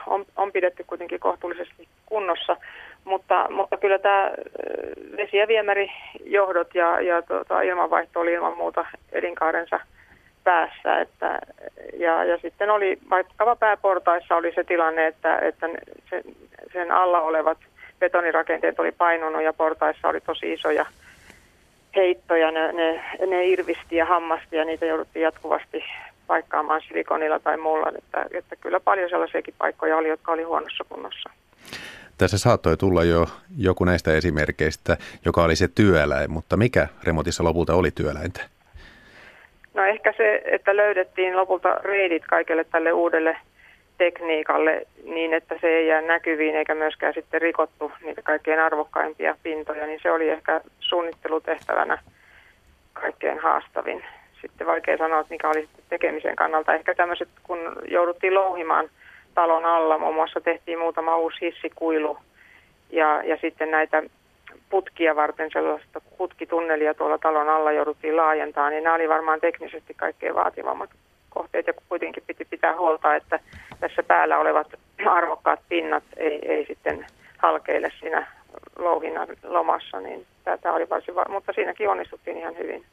on, on pidetty kuitenkin kohtuullisesti kunnossa, mutta, mutta kyllä tämä vesi- ja viemärijohdot ja, ja tuota, ilmanvaihto oli ilman muuta elinkaarensa päässä. Että, ja, ja sitten oli vaikkapa pääportaissa oli se tilanne, että, että sen, sen alla olevat betonirakenteet oli painunut ja portaissa oli tosi isoja heittoja, ne, ne, ne irvisti ja hammasti ja niitä jouduttiin jatkuvasti paikkaamaan silikonilla tai muulla. Että, että kyllä paljon sellaisiakin paikkoja oli, jotka oli huonossa kunnossa. Tässä saattoi tulla jo joku näistä esimerkkeistä, joka oli se työläin, mutta mikä remontissa lopulta oli työläintä? No ehkä se, että löydettiin lopulta reidit kaikelle tälle uudelle tekniikalle niin, että se ei jää näkyviin eikä myöskään sitten rikottu niitä kaikkein arvokkaimpia pintoja, niin se oli ehkä suunnittelutehtävänä kaikkein haastavin. Sitten vaikea sanoa, että mikä oli tekemisen kannalta. Ehkä tämmöiset, kun jouduttiin louhimaan talon alla, muun muassa tehtiin muutama uusi hissikuilu ja, ja sitten näitä putkia varten sellaista putkitunnelia tuolla talon alla jouduttiin laajentaa, niin nämä oli varmaan teknisesti kaikkein vaativammat kohteet ja kuitenkin piti pitää huolta, että tässä päällä olevat arvokkaat pinnat ei, ei sitten halkeile siinä louhinnan lomassa, niin tämä oli varsin, va- mutta siinäkin onnistuttiin ihan hyvin.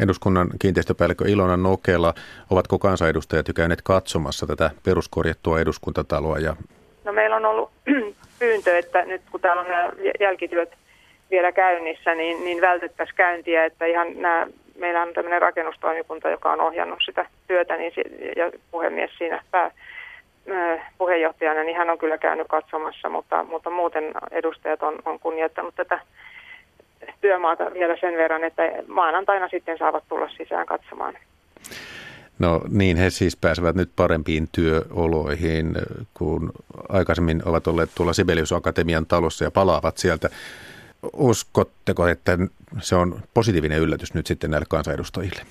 Eduskunnan kiinteistöpäällikkö Ilona Nokela, ovatko kansanedustajat jo käyneet katsomassa tätä peruskorjattua eduskuntataloa? Ja... No meillä on ollut (clears throat) pyyntö, että nyt kun täällä on nämä jälkityöt vielä käynnissä, niin, niin vältettäisiin käyntiä, että ihan nämä, meillä on tämmöinen rakennustoimikunta, joka on ohjannut sitä työtä, niin, ja puhemies siinä pää, puheenjohtajana, niin hän on kyllä käynyt katsomassa, mutta, mutta muuten edustajat on, on kunnioittanut tätä työmaata vielä sen verran, että maanantaina sitten saavat tulla sisään katsomaan. No niin, he siis pääsevät nyt parempiin työoloihin, kun aikaisemmin ovat olleet tuolla Sibelius Akatemian talossa ja palaavat sieltä. Uskotteko, että se on positiivinen yllätys nyt sitten näille kansanedustajille?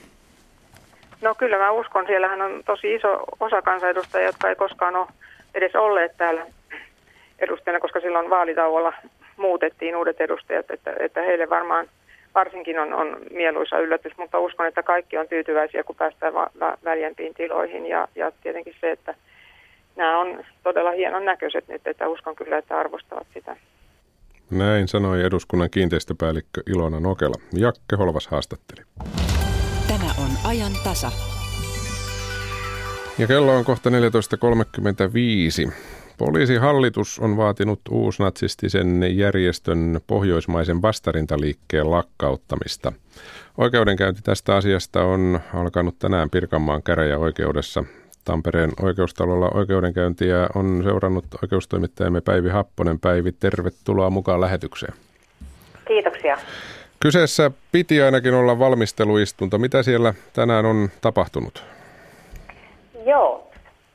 No kyllä mä uskon. Siellähän on tosi iso osa kansanedustajia, jotka ei koskaan ole edes olleet täällä edustajana, koska silloin vaalitauolla muutettiin uudet edustajat, että, että heille varmaan varsinkin on, on mieluisa yllätys, mutta uskon, että kaikki on tyytyväisiä, kun päästään va- va- väljempiin tiloihin ja, ja tietenkin se, että nämä on todella hienon näköiset nyt, että uskon kyllä, että arvostavat sitä. Näin sanoi eduskunnan kiinteistöpäällikkö Ilona Nokela. Jakke Holvas haastatteli. Tämä on ajan tasa. Ja kello on kohta 14.35. Poliisihallitus on vaatinut uusnatsistisen järjestön pohjoismaisen vastarintaliikkeen lakkauttamista. Oikeudenkäynti tästä asiasta on alkanut tänään Pirkanmaan käräjäoikeudessa. Tampereen oikeustalolla oikeudenkäyntiä on seurannut oikeustoimittajamme Päivi Happonen. Päivi, tervetuloa mukaan lähetykseen. Kiitoksia. Kyseessä piti ainakin olla valmisteluistunto. Mitä siellä tänään on tapahtunut? Joo,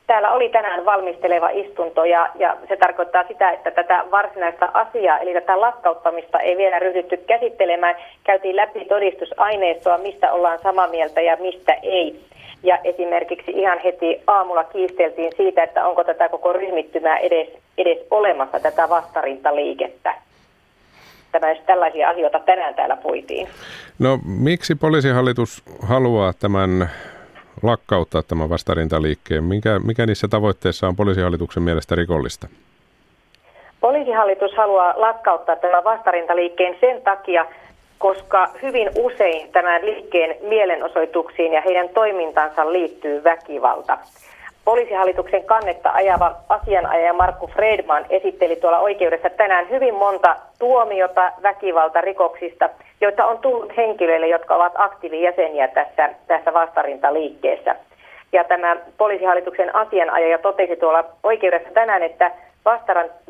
täällä oli tänään valmisteleva istunto ja, ja se tarkoittaa sitä, että tätä varsinaista asiaa, eli tätä lakkauttamista ei vielä ryhdytty käsittelemään. Käytiin läpi todistusaineistoa, mistä ollaan samaa mieltä ja mistä ei. Ja esimerkiksi ihan heti aamulla kiisteltiin siitä, että onko tätä koko ryhmittymää edes, edes olemassa, tätä vastarintaliikettä. Tämä, tällaisia asioita tänään täällä puitiin. No miksi poliisihallitus haluaa tämän lakkauttaa tämän vastarintaliikkeen? Mikä, mikä niissä tavoitteissa on poliisihallituksen mielestä rikollista? Poliisihallitus haluaa lakkauttaa tämän vastarintaliikkeen sen takia, koska hyvin usein tämän liikkeen mielenosoituksiin ja heidän toimintansa liittyy väkivalta. Poliisihallituksen kannetta ajava asianajaja Markku Fredman esitteli tuolla oikeudessa tänään hyvin monta tuomiota väkivaltarikoksista, joita on tullut henkilöille, jotka ovat aktiivijäseniä tässä, tässä vastarintaliikkeessä. Ja tämä poliisihallituksen asianajaja totesi tuolla oikeudessa tänään, että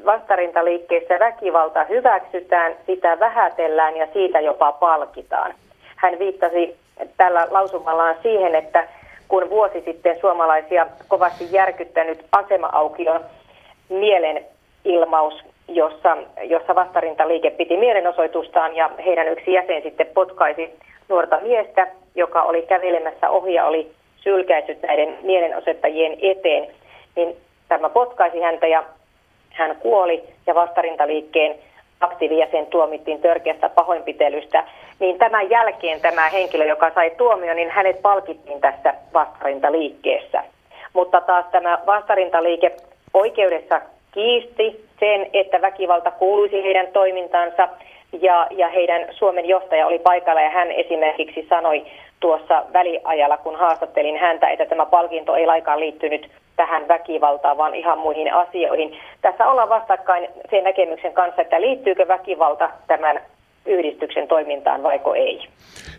vastarintaliikkeessä väkivalta hyväksytään, sitä vähätellään ja siitä jopa palkitaan. Hän viittasi tällä lausumallaan siihen, että kun vuosi sitten suomalaisia kovasti järkyttänyt asema-aukion mielenilmaus, jossa, jossa vastarintaliike piti mielenosoitustaan ja heidän yksi jäsen sitten potkaisi nuorta miestä, joka oli kävelemässä ohi ja oli sylkäissyt näiden mielenosoittajien eteen, niin tämä potkaisi häntä ja hän kuoli ja vastarintaliikkeen aktiivijäsen tuomittiin törkeästä pahoinpitelystä, niin tämän jälkeen tämä henkilö, joka sai tuomio, niin hänet palkittiin tässä vastarintaliikkeessä. Mutta taas tämä vastarintaliike oikeudessa kiisti sen, että väkivalta kuuluisi heidän toimintansa ja, ja heidän Suomen johtaja oli paikalla ja hän esimerkiksi sanoi tuossa väliajalla, kun haastattelin häntä, että tämä palkinto ei laikaan liittynyt tähän väkivaltaan, vaan ihan muihin asioihin. Tässä ollaan vastakkain sen näkemyksen kanssa, että liittyykö väkivalta tämän yhdistyksen toimintaan vaiko ei.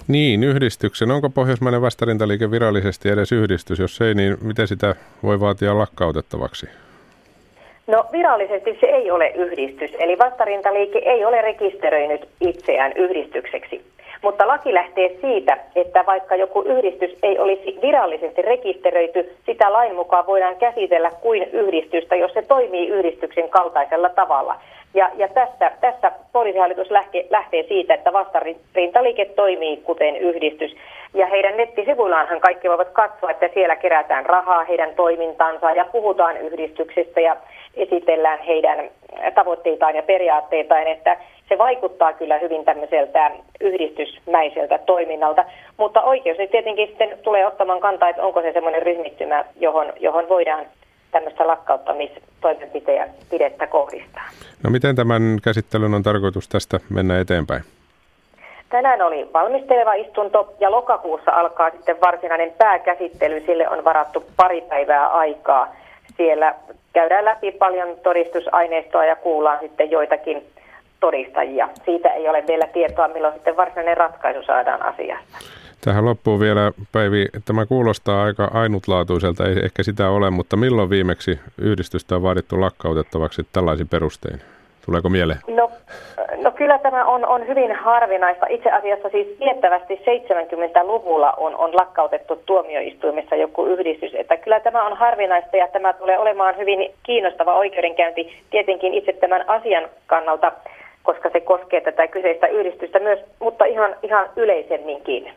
Niin, yhdistyksen. Onko Pohjoismainen vastarintaliike virallisesti edes yhdistys? Jos ei, niin miten sitä voi vaatia lakkautettavaksi? No virallisesti se ei ole yhdistys, eli vastarintaliike ei ole rekisteröinyt itseään yhdistykseksi. Mutta laki lähtee siitä, että vaikka joku yhdistys ei olisi virallisesti rekisteröity, sitä lain mukaan voidaan käsitellä kuin yhdistystä, jos se toimii yhdistyksen kaltaisella tavalla. Ja, ja tässä, tässä poliisihallitus lähtee, lähtee siitä, että vastarintaliike toimii kuten yhdistys. Ja heidän nettisivuillaanhan kaikki voivat katsoa, että siellä kerätään rahaa heidän toimintansa ja puhutaan yhdistyksestä ja esitellään heidän tavoitteitaan ja periaatteitaan, että se vaikuttaa kyllä hyvin tämmöiseltä yhdistysmäiseltä toiminnalta. Mutta oikeus nyt tietenkin sitten tulee ottamaan kantaa, että onko se semmoinen ryhmittymä, johon, johon voidaan tämmöistä lakkauttamistoimenpidettä kohdistaa. No miten tämän käsittelyn on tarkoitus tästä mennä eteenpäin? Tänään oli valmisteleva istunto ja lokakuussa alkaa sitten varsinainen pääkäsittely. Sille on varattu pari päivää aikaa. Siellä käydään läpi paljon todistusaineistoa ja kuullaan sitten joitakin todistajia. Siitä ei ole vielä tietoa, milloin sitten varsinainen ratkaisu saadaan asiasta. Tähän loppuu vielä, Päivi, tämä kuulostaa aika ainutlaatuiselta, ei ehkä sitä ole, mutta milloin viimeksi yhdistystä on vaadittu lakkautettavaksi tällaisin perustein? Tuleeko mieleen? No, no kyllä tämä on, on hyvin harvinaista. Itse asiassa siis tiettävästi 70-luvulla on, on lakkautettu tuomioistuimessa joku yhdistys. Että kyllä tämä on harvinaista ja tämä tulee olemaan hyvin kiinnostava oikeudenkäynti tietenkin itse tämän asian kannalta, koska se koskee tätä kyseistä yhdistystä myös, mutta ihan, ihan yleisemminkin.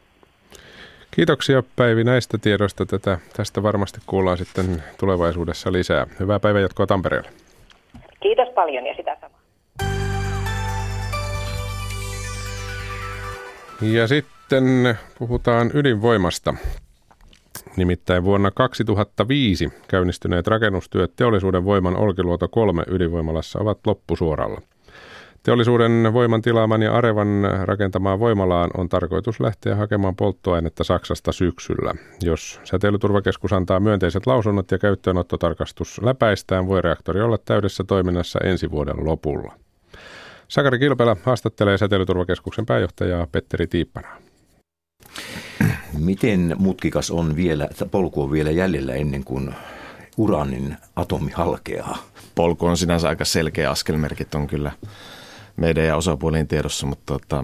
Kiitoksia Päivi näistä tiedoista. Tätä, tästä varmasti kuullaan sitten tulevaisuudessa lisää. Hyvää päivänjatkoa Tampereelle. Kiitos paljon ja sitä samaa. Ja sitten puhutaan ydinvoimasta. Nimittäin vuonna 2005 käynnistyneet rakennustyöt teollisuuden voiman Olkiluoto 3 ydinvoimalassa ovat loppusuoralla. Teollisuuden voiman tilaaman ja Arevan rakentamaan voimalaan on tarkoitus lähteä hakemaan polttoainetta Saksasta syksyllä. Jos säteilyturvakeskus antaa myönteiset lausunnot ja käyttöönottotarkastus läpäistään, voi reaktori olla täydessä toiminnassa ensi vuoden lopulla. Sakari Kilpelä haastattelee säteilyturvakeskuksen pääjohtajaa Petteri Tiippanaa. Miten mutkikas on vielä, polku on vielä jäljellä ennen kuin uranin atomi halkeaa? Polku on sinänsä aika selkeä, askelmerkit on kyllä meidän ja osapuolien tiedossa, mutta tota,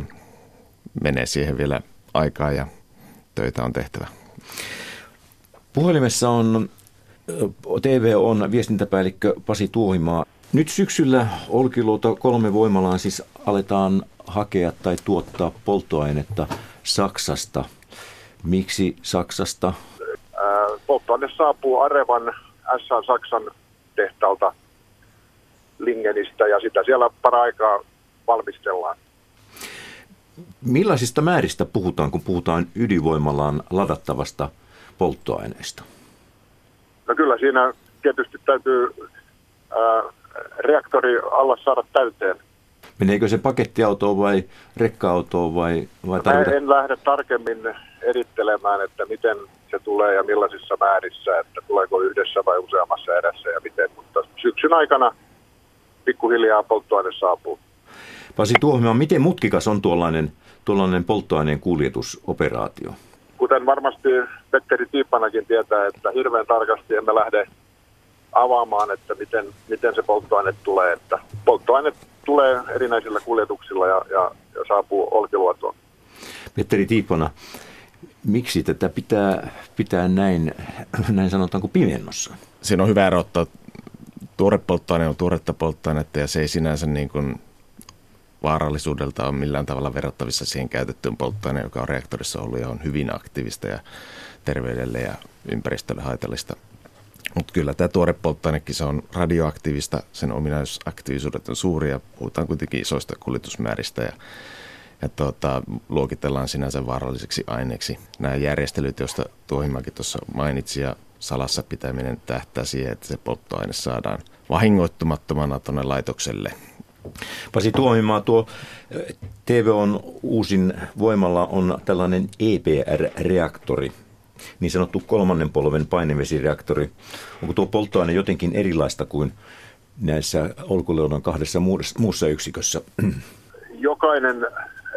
menee siihen vielä aikaa ja töitä on tehtävä. Puhelimessa on TV on viestintäpäällikkö Pasi Tuohimaa. Nyt syksyllä Olkiluoto kolme voimalaan siis aletaan hakea tai tuottaa polttoainetta Saksasta. Miksi Saksasta? Polttoaine saapuu Arevan S Saksan tehtaalta Lingenistä ja sitä siellä para-aikaa valmistellaan. Millaisista määristä puhutaan, kun puhutaan ydinvoimalaan ladattavasta polttoaineesta? No kyllä siinä tietysti täytyy ää, reaktori alla saada täyteen. Meneekö se pakettiautoon vai rekka-autoon vai, vai tarvita? En lähde tarkemmin erittelemään, että miten se tulee ja millaisissa määrissä, että tuleeko yhdessä vai useammassa erässä ja miten, mutta syksyn aikana pikkuhiljaa polttoaine saapuu. Pasi Tuohima, miten mutkikas on tuollainen, tuollainen polttoaineen kuljetusoperaatio? Kuten varmasti Petteri Tiippanakin tietää, että hirveän tarkasti emme lähde avaamaan, että miten, miten se polttoaine tulee. Että polttoaine tulee erinäisillä kuljetuksilla ja, ja, ja saapuu Olkiluotoon. Petteri Tiippana, miksi tätä pitää, pitää näin, näin sanotaanko pimennossa? Siinä on hyvä erottaa. Tuore polttoaine on tuoretta polttoainetta ja se ei sinänsä niin kuin vaarallisuudelta on millään tavalla verrattavissa siihen käytettyyn polttoaineen, joka on reaktorissa ollut ja on hyvin aktiivista ja terveydelle ja ympäristölle haitallista. Mutta kyllä tämä tuore polttoainekin se on radioaktiivista, sen ominaisuusaktiivisuudet on suuria, puhutaan kuitenkin isoista kuljetusmääristä ja, ja tuota, luokitellaan sinänsä vaaralliseksi aineeksi. Nämä järjestelyt, joista Tuohimakin tuossa mainitsi ja salassa pitäminen tähtää siihen, että se polttoaine saadaan vahingoittumattomana tuonne laitokselle Pasi Tuomimaa, tuo TV on uusin voimalla on tällainen EPR-reaktori, niin sanottu kolmannen polven painevesireaktori. Onko tuo polttoaine jotenkin erilaista kuin näissä Olkuleodon kahdessa muussa yksikössä? (clears throat) Jokainen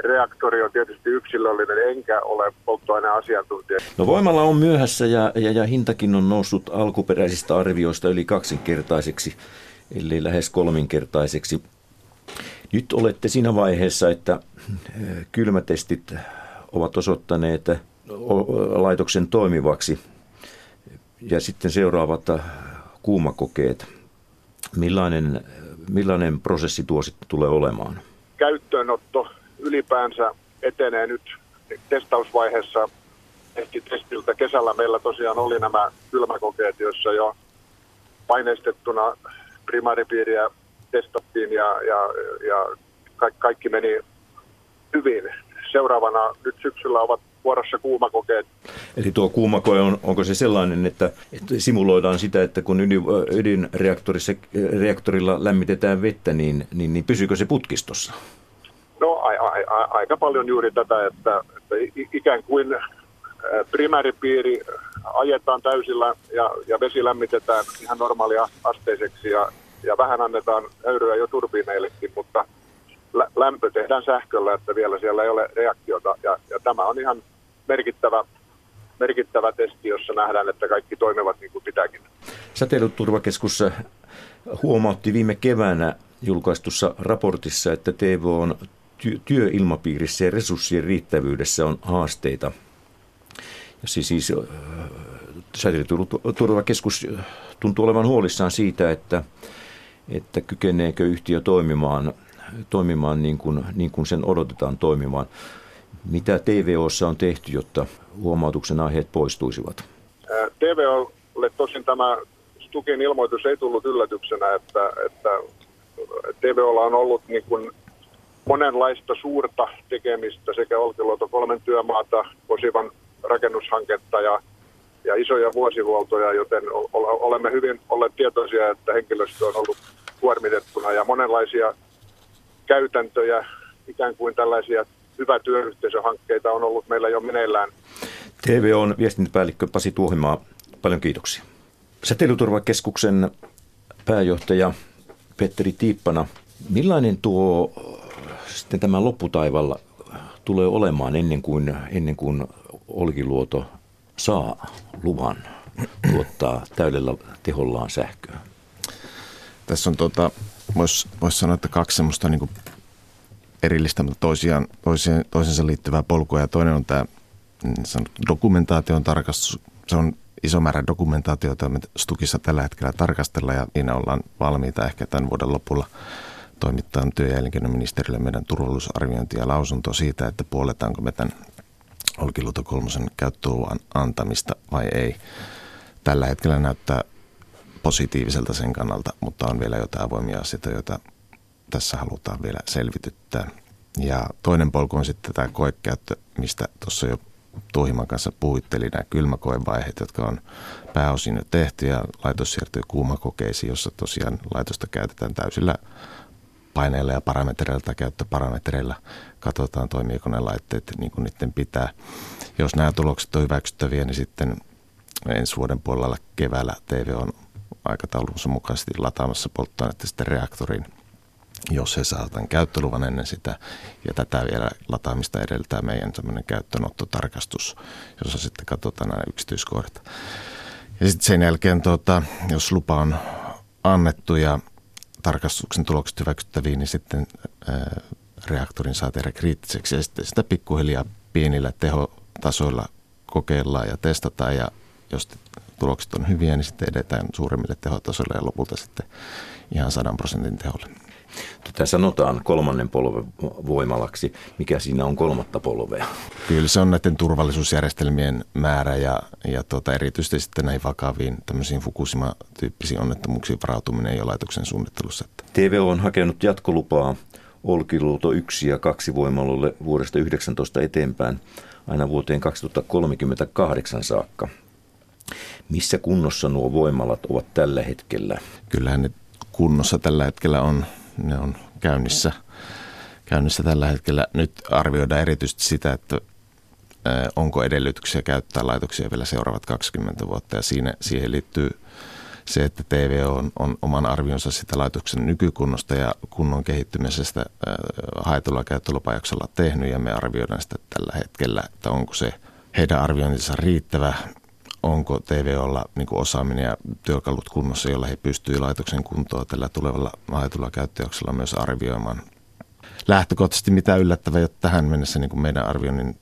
reaktori on tietysti yksilöllinen, enkä ole polttoaineasiantuntija. No voimalla on myöhässä ja, ja, ja hintakin on noussut alkuperäisistä arvioista yli kaksinkertaiseksi, eli lähes kolminkertaiseksi. Nyt olette siinä vaiheessa, että kylmätestit ovat osoittaneet laitoksen toimivaksi ja sitten seuraavat kuumakokeet. Millainen, millainen prosessi tuo sitten tulee olemaan? Käyttöönotto ylipäänsä etenee nyt testausvaiheessa ehti testiltä. Kesällä meillä tosiaan oli nämä kylmäkokeet, joissa jo paineistettuna primaaripiiriä testattiin ja, ja, ja kaikki meni hyvin. Seuraavana nyt syksyllä ovat vuorossa kuumakokeet. Eli tuo kuumakoe on, onko se sellainen, että, että simuloidaan sitä, että kun ydin, ydinreaktorissa, reaktorilla lämmitetään vettä, niin, niin, niin pysyykö se putkistossa? No a, a, a, aika paljon juuri tätä, että, että ikään kuin primääripiiri ajetaan täysillä ja, ja vesi lämmitetään ihan normaali asteiseksi ja, ja vähän annetaan höyryä jo turbiineillekin, mutta lämpö tehdään sähköllä, että vielä siellä ei ole reaktiota ja, ja tämä on ihan merkittävä, merkittävä testi, jossa nähdään, että kaikki toimivat niin kuin pitääkin. Säteilyturvakeskus huomautti viime keväänä julkaistussa raportissa, että TV on työilmapiirissä ja resurssien riittävyydessä on haasteita. Siis, siis säteilyturvakeskus tuntuu olevan huolissaan siitä, että, että kykeneekö yhtiö toimimaan, toimimaan niin, kuin, niin kuin sen odotetaan toimimaan. Mitä TVOssa on tehty, jotta huomautuksen aiheet poistuisivat? TVOlle tosin tämä Stukin ilmoitus ei tullut yllätyksenä, että, että TVOlla on ollut niin kuin monenlaista suurta tekemistä sekä Olkiluoto kolmen työmaata, Posivan rakennushanketta ja, ja isoja vuosihuoltoja, joten olemme hyvin olleet tietoisia, että henkilöstö on ollut kuormitettuna ja monenlaisia käytäntöjä, ikään kuin tällaisia hyvä työyhteisöhankkeita on ollut meillä jo meneillään. TV on viestintäpäällikkö Pasi Tuohimaa. Paljon kiitoksia. Säteilyturvakeskuksen pääjohtaja Petteri Tiippana, millainen tuo sitten tämä lopputaivalla tulee olemaan ennen kuin, ennen kuin Olkiluoto saa luvan tuottaa täydellä tehollaan sähköä? Tässä on tuota, voisi vois sanoa, että kaksi semmoista niin kuin erillistä, mutta toisiaan, toisiaan, toisensa liittyvää polkua. Ja toinen on tämä niin dokumentaation tarkastus. Se on iso määrä dokumentaatiota, me Stukissa tällä hetkellä tarkastella ja siinä ollaan valmiita ehkä tämän vuoden lopulla toimittaa työ- ja elinkeinoministerille meidän turvallisuusarviointi ja lausunto siitä, että puoletaanko me tämän Olkiluoto kolmosen käyttöluvan antamista vai ei. Tällä hetkellä näyttää positiiviselta sen kannalta, mutta on vielä jotain avoimia asioita, joita tässä halutaan vielä selvityttää. Ja toinen polku on sitten tämä koekäyttö, mistä tuossa jo Tuohiman kanssa puhuitteli nämä kylmäkoevaiheet, jotka on pääosin jo tehty ja laitos siirtyy kuumakokeisiin, jossa tosiaan laitosta käytetään täysillä paineilla ja parametreilla tai käyttöparametreilla. Katsotaan, toimiiko ne laitteet niin kuin niiden pitää. Jos nämä tulokset on hyväksyttäviä, niin sitten ensi vuoden puolella keväällä TV on aikataulunsa mukaisesti lataamassa polttoainetta sitten reaktoriin – jos he saavat tämän käyttöluvan ennen sitä. Ja tätä vielä lataamista edeltää meidän tämmöinen käyttöönottotarkastus, jossa sitten katsotaan nämä yksityiskohdat. Ja sitten sen jälkeen, tuota, jos lupa on annettu ja tarkastuksen tulokset hyväksyttäviin, niin sitten ää, reaktorin saa tehdä kriittiseksi ja sitten sitä pikkuhiljaa pienillä tehotasoilla kokeillaan ja testataan ja jos tulokset on hyviä, niin sitten edetään suuremmille tehotasoille ja lopulta sitten ihan 100 prosentin teholle. Tätä sanotaan kolmannen polven voimalaksi. Mikä siinä on kolmatta polvea? Kyllä se on näiden turvallisuusjärjestelmien määrä ja, ja tuota, erityisesti sitten näihin vakaviin tämmöisiin Fukushima-tyyppisiin onnettomuuksiin varautuminen jo laitoksen suunnittelussa. TV on hakenut jatkolupaa Olkiluoto 1 ja 2 voimalolle vuodesta 19 eteenpäin aina vuoteen 2038 saakka. Missä kunnossa nuo voimalat ovat tällä hetkellä? Kyllähän ne kunnossa tällä hetkellä on. Ne on käynnissä, käynnissä tällä hetkellä. Nyt arvioidaan erityisesti sitä, että onko edellytyksiä käyttää laitoksia vielä seuraavat 20 vuotta. Ja siinä, siihen liittyy se, että TV on, on oman arvionsa sitä laitoksen nykykunnosta ja kunnon kehittymisestä haetulla käyttölupajaksolla tehnyt. Ja me arvioidaan sitä tällä hetkellä, että onko se heidän arviointinsa riittävä onko TVOlla niin osaaminen ja työkalut kunnossa, jolla he pystyvät laitoksen kuntoa tällä tulevalla haetulla käyttöjaksolla myös arvioimaan. lähtökohtaisesti mitään yllättävää, jotta tähän mennessä niin kuin meidän arvioinnin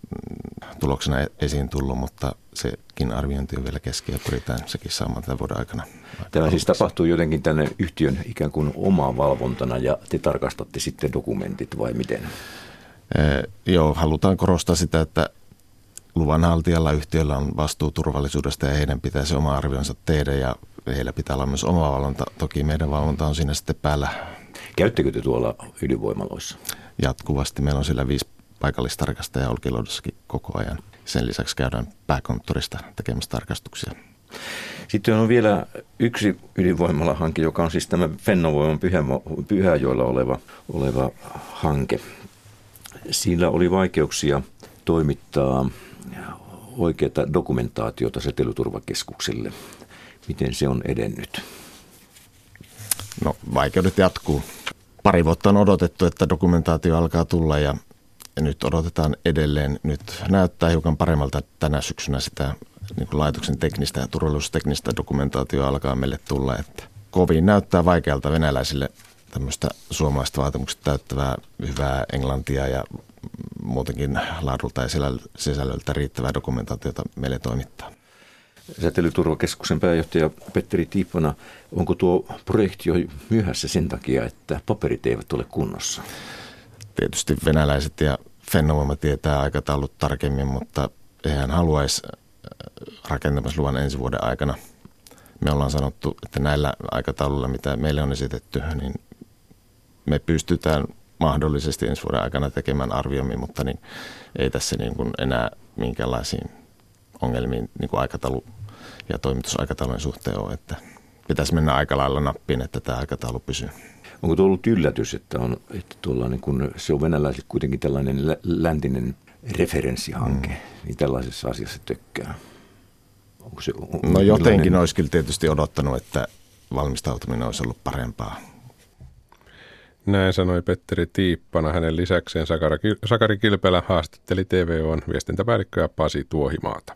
tuloksena e- esiin tullut, mutta sekin arviointi on vielä kesken ja pyritään sekin saamaan tämän vuoden aikana. Tämä siis tapahtuu jotenkin tänne yhtiön ikään kuin omaa valvontana ja te tarkastatte sitten dokumentit vai miten? Ee, joo, halutaan korostaa sitä, että luvanhaltijalla yhtiöllä on vastuu turvallisuudesta ja heidän pitäisi oma arvionsa tehdä ja heillä pitää olla myös oma valvonta. Toki meidän valvonta on siinä sitten päällä. Käyttekö te tuolla ydinvoimaloissa? Jatkuvasti. Meillä on siellä viisi paikallistarkastajaa Olkiluodossakin koko ajan. Sen lisäksi käydään pääkonttorista tekemässä tarkastuksia. Sitten on vielä yksi ydinvoimalahanke, joka on siis tämä Fennovoiman Pyhäjoilla oleva, oleva hanke. Sillä oli vaikeuksia toimittaa oikeaa dokumentaatiota säteilyturvakeskukselle. Miten se on edennyt? No vaikeudet jatkuu. Pari vuotta on odotettu, että dokumentaatio alkaa tulla ja nyt odotetaan edelleen. Nyt näyttää hiukan paremmalta tänä syksynä sitä niin kuin laitoksen teknistä ja turvallisuusteknistä dokumentaatio alkaa meille tulla. Että kovin näyttää vaikealta venäläisille tämmöistä suomalaista vaatimukset täyttävää hyvää englantia ja muutenkin laadulta ja sisällöltä riittävää dokumentaatiota meille toimittaa. Säteilyturvakeskuksen pääjohtaja Petteri Tiipana, onko tuo projekti jo myöhässä sen takia, että paperit eivät ole kunnossa? Tietysti venäläiset ja Fennovoima tietää aikataulut tarkemmin, mutta eihän haluaisi äh, rakentamisluvan ensi vuoden aikana. Me ollaan sanottu, että näillä aikataululla, mitä meille on esitetty, niin me pystytään mahdollisesti ensi vuoden aikana tekemään arvioimmin, mutta niin ei tässä niin kuin enää minkäänlaisiin ongelmiin niin kuin aikataulu ja toimitusaikataulun suhteen ole, että pitäisi mennä aika lailla nappiin, että tämä aikataulu pysyy. Onko tuo ollut yllätys, että, on, että niin kun se on venäläiset kuitenkin tällainen läntinen referenssihanke, mm. niin tällaisessa asiassa tökkää? Onko se, on, no jotenkin millainen... olisi kyllä tietysti odottanut, että valmistautuminen olisi ollut parempaa näin sanoi Petteri Tiippana. Hänen lisäkseen Sakari Kilpelä haastatteli TVOn viestintäpäällikköä Pasi Tuohimaata.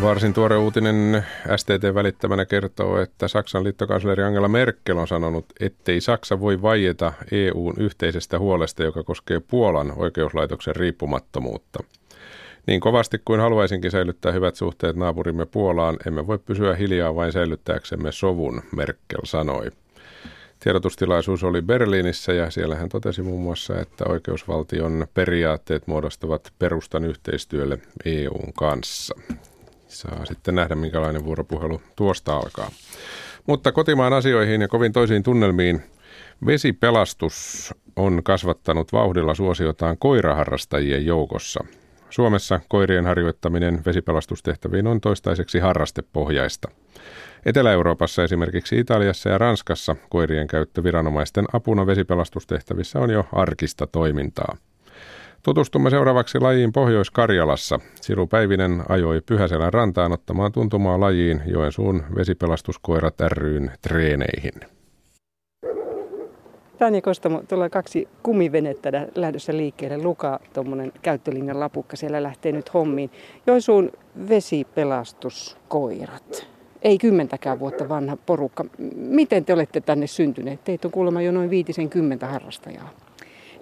Varsin tuore uutinen STT välittämänä kertoo, että Saksan liittokansleri Angela Merkel on sanonut, ettei Saksa voi vaieta EUn yhteisestä huolesta, joka koskee Puolan oikeuslaitoksen riippumattomuutta – niin kovasti kuin haluaisinkin säilyttää hyvät suhteet naapurimme Puolaan, emme voi pysyä hiljaa vain säilyttääksemme sovun, Merkel sanoi. Tiedotustilaisuus oli Berliinissä ja siellä hän totesi muun muassa, että oikeusvaltion periaatteet muodostavat perustan yhteistyölle EUn kanssa. Saa sitten nähdä, minkälainen vuoropuhelu tuosta alkaa. Mutta kotimaan asioihin ja kovin toisiin tunnelmiin Vesipelastus on kasvattanut vauhdilla suosiotaan koiraharrastajien joukossa. Suomessa koirien harjoittaminen vesipelastustehtäviin on toistaiseksi harrastepohjaista. Etelä-Euroopassa, esimerkiksi Italiassa ja Ranskassa, koirien käyttö viranomaisten apuna vesipelastustehtävissä on jo arkista toimintaa. Tutustumme seuraavaksi lajiin Pohjois-Karjalassa. Siru Päivinen ajoi Pyhäselän rantaan ottamaan tuntumaa lajiin Joensuun vesipelastuskoirat ryn treeneihin. Tanja Kostamo, tuolla kaksi kumivenettä lähdössä liikkeelle. Luka, tuommoinen käyttölinjan lapukka, siellä lähtee nyt hommiin. Joensuun vesipelastuskoirat. Ei kymmentäkään vuotta vanha porukka. Miten te olette tänne syntyneet? Teitä on kuulemma jo noin viitisen kymmentä harrastajaa.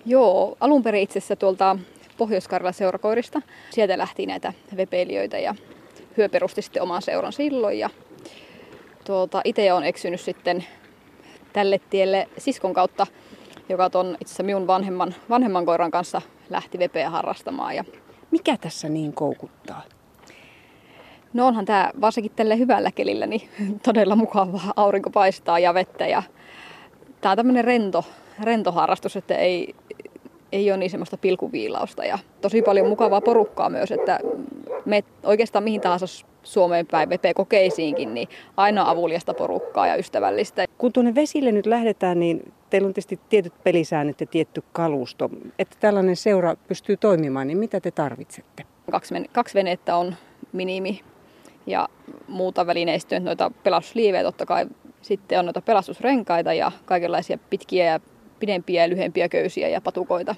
Joo, alun perin itse asiassa tuolta pohjois seurakoirista. Sieltä lähti näitä vepeilijöitä ja hyö perusti sitten oman seuran silloin. Ja tuolta, itse on eksynyt sitten tälle tielle siskon kautta, joka on itse asiassa minun vanhemman, vanhemman koiran kanssa lähti vepeä harrastamaan. Ja Mikä tässä niin koukuttaa? No onhan tämä varsinkin tälle hyvällä kelillä niin (laughs) todella mukavaa. Aurinko paistaa ja vettä ja tämä on tämmöinen rento, rento harrastus, että ei, ei ole niin semmoista pilkuviilausta ja tosi paljon mukavaa porukkaa myös, että me oikeastaan mihin tahansa Suomeen päin VP-kokeisiinkin, niin aina avuliasta porukkaa ja ystävällistä. Kun tuonne vesille nyt lähdetään, niin teillä on tietysti tietyt pelisäännöt ja tietty kalusto. Että tällainen seura pystyy toimimaan, niin mitä te tarvitsette? Kaksi, kaksi venettä on minimi ja muuta välineistöä, noita pelastusliivejä totta kai. Sitten on noita pelastusrenkaita ja kaikenlaisia pitkiä ja pidempiä ja lyhempiä köysiä ja patukoita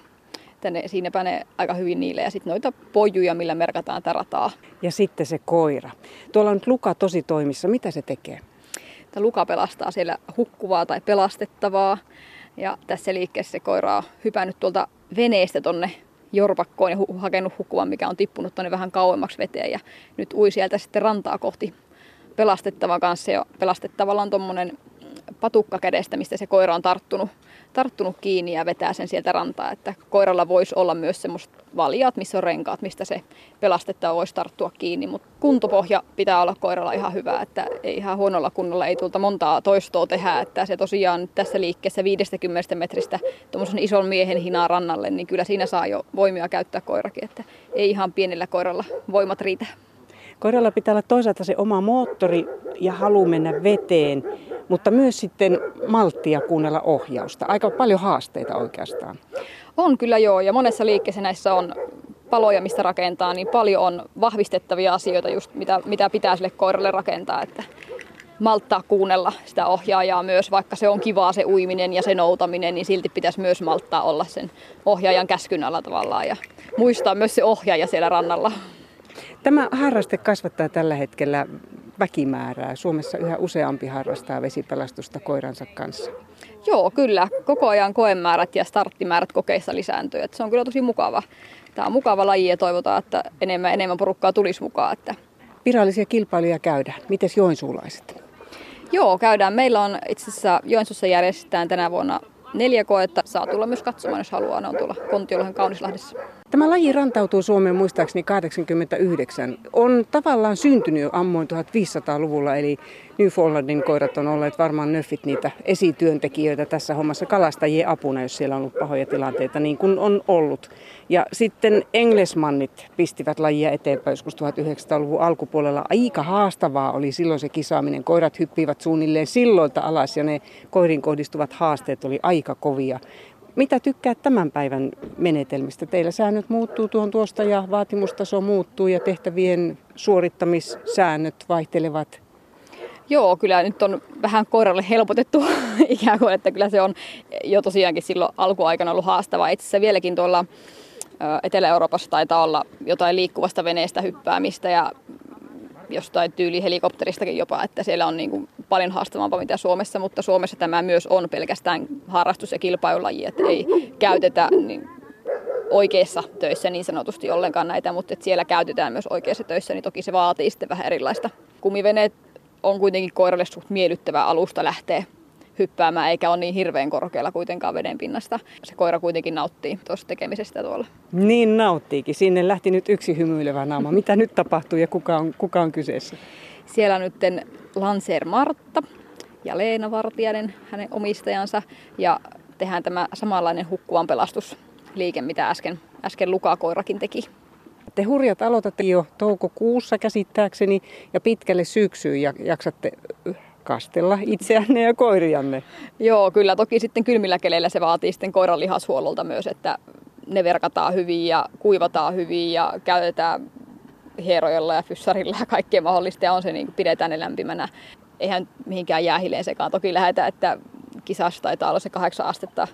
että ne, siinäpä ne aika hyvin niille. Ja sitten noita pojuja, millä merkataan tätä rataa. Ja sitten se koira. Tuolla on nyt Luka tosi toimissa. Mitä se tekee? että Luka pelastaa siellä hukkuvaa tai pelastettavaa. Ja tässä liikkeessä se koira on hypännyt tuolta veneestä tonne jorpakkoon ja hu- hakenut hukkuvan, mikä on tippunut tonne vähän kauemmaksi veteen. Ja nyt ui sieltä sitten rantaa kohti pelastettava kanssa. Ja pelastettavalla on tuommoinen patukka kädestä, mistä se koira on tarttunut, tarttunut kiinni ja vetää sen sieltä rantaa. Että koiralla voisi olla myös semmoiset valjaat, missä on renkaat, mistä se pelastettava voisi tarttua kiinni. Mutta kuntopohja pitää olla koiralla ihan hyvä, että ei ihan huonolla kunnolla ei tulta montaa toistoa tehdä. Että se tosiaan tässä liikkeessä 50 metristä tuommoisen ison miehen hinaa rannalle, niin kyllä siinä saa jo voimia käyttää koirakin. Että ei ihan pienellä koiralla voimat riitä. Koiralla pitää olla toisaalta se oma moottori ja halu mennä veteen, mutta myös sitten malttia kuunnella ohjausta. Aika paljon haasteita oikeastaan. On kyllä joo, ja monessa liikkeessä näissä on paloja, mistä rakentaa, niin paljon on vahvistettavia asioita, just mitä, mitä pitää sille koiralle rakentaa, että malttaa kuunnella sitä ohjaajaa myös, vaikka se on kivaa se uiminen ja se noutaminen, niin silti pitäisi myös malttaa olla sen ohjaajan käskyn alla tavallaan ja muistaa myös se ohjaaja siellä rannalla. Tämä harraste kasvattaa tällä hetkellä väkimäärää. Suomessa yhä useampi harrastaa vesipelastusta koiransa kanssa. Joo, kyllä. Koko ajan koemäärät ja starttimäärät kokeissa lisääntyy. Että se on kyllä tosi mukava. Tämä on mukava laji ja toivotaan, että enemmän enemmän porukkaa tulisi mukaan. Että... Virallisia kilpailuja käydään. Mites joensuulaiset? Joo, käydään. Meillä on itse asiassa Joensuussa järjestetään tänä vuonna neljä koetta. Saa tulla myös katsomaan, jos haluaa. Ne on tuolla Kontiolahen Kaunislahdessa. Tämä laji rantautuu Suomeen muistaakseni 89. On tavallaan syntynyt jo ammoin 1500-luvulla, eli Newfoundlandin koirat on olleet varmaan nöffit niitä esityöntekijöitä tässä hommassa kalastajien apuna, jos siellä on ollut pahoja tilanteita, niin kuin on ollut. Ja sitten englesmannit pistivät lajia eteenpäin joskus 1900-luvun alkupuolella. Aika haastavaa oli silloin se kisaaminen. Koirat hyppivät suunnilleen silloilta alas ja ne koirin kohdistuvat haasteet oli aika kovia. Mitä tykkää tämän päivän menetelmistä? Teillä säännöt muuttuu tuon tuosta ja vaatimustaso muuttuu ja tehtävien suorittamissäännöt vaihtelevat. Joo, kyllä nyt on vähän koiralle helpotettu (laughs) ikään kuin, että kyllä se on jo tosiaankin silloin alkuaikana ollut haastavaa. Itse asiassa vieläkin tuolla Etelä-Euroopassa taitaa olla jotain liikkuvasta veneestä hyppäämistä ja jostain tyyli helikopteristakin jopa, että siellä on niin kuin paljon haastavampaa mitä Suomessa, mutta Suomessa tämä myös on pelkästään harrastus- ja kilpailulaji, että ei käytetä niin oikeissa töissä niin sanotusti ollenkaan näitä, mutta että siellä käytetään myös oikeissa töissä, niin toki se vaatii sitten vähän erilaista. Kumiveneet on kuitenkin koiralle suht miellyttävä alusta lähteä hyppäämään, eikä ole niin hirveän korkealla kuitenkaan veden pinnasta. Se koira kuitenkin nauttii tuosta tekemisestä tuolla. Niin nauttiikin. Sinne lähti nyt yksi hymyilevä naama. Mitä nyt tapahtuu ja kuka on, kuka on kyseessä? Siellä on nyt Lancer Martta ja Leena Vartijainen, hänen omistajansa. Ja tehdään tämä samanlainen hukkuvan pelastusliike, mitä äsken, äsken Lukakoirakin teki. Te hurjat aloitatte jo toukokuussa käsittääkseni ja pitkälle syksyyn ja jaksatte kastella itseänne ja koirianne. Joo, kyllä. Toki sitten kylmillä keleillä se vaatii sitten koiran lihashuollolta myös, että ne verkataan hyvin ja kuivataan hyvin ja käytetään hierojalla ja fyssarilla ja kaikkea mahdollista ja on se niin kuin pidetään ne lämpimänä. Eihän mihinkään jäähileen sekaan. Toki lähdetään, että kisassa taitaa olla se kahdeksan astetta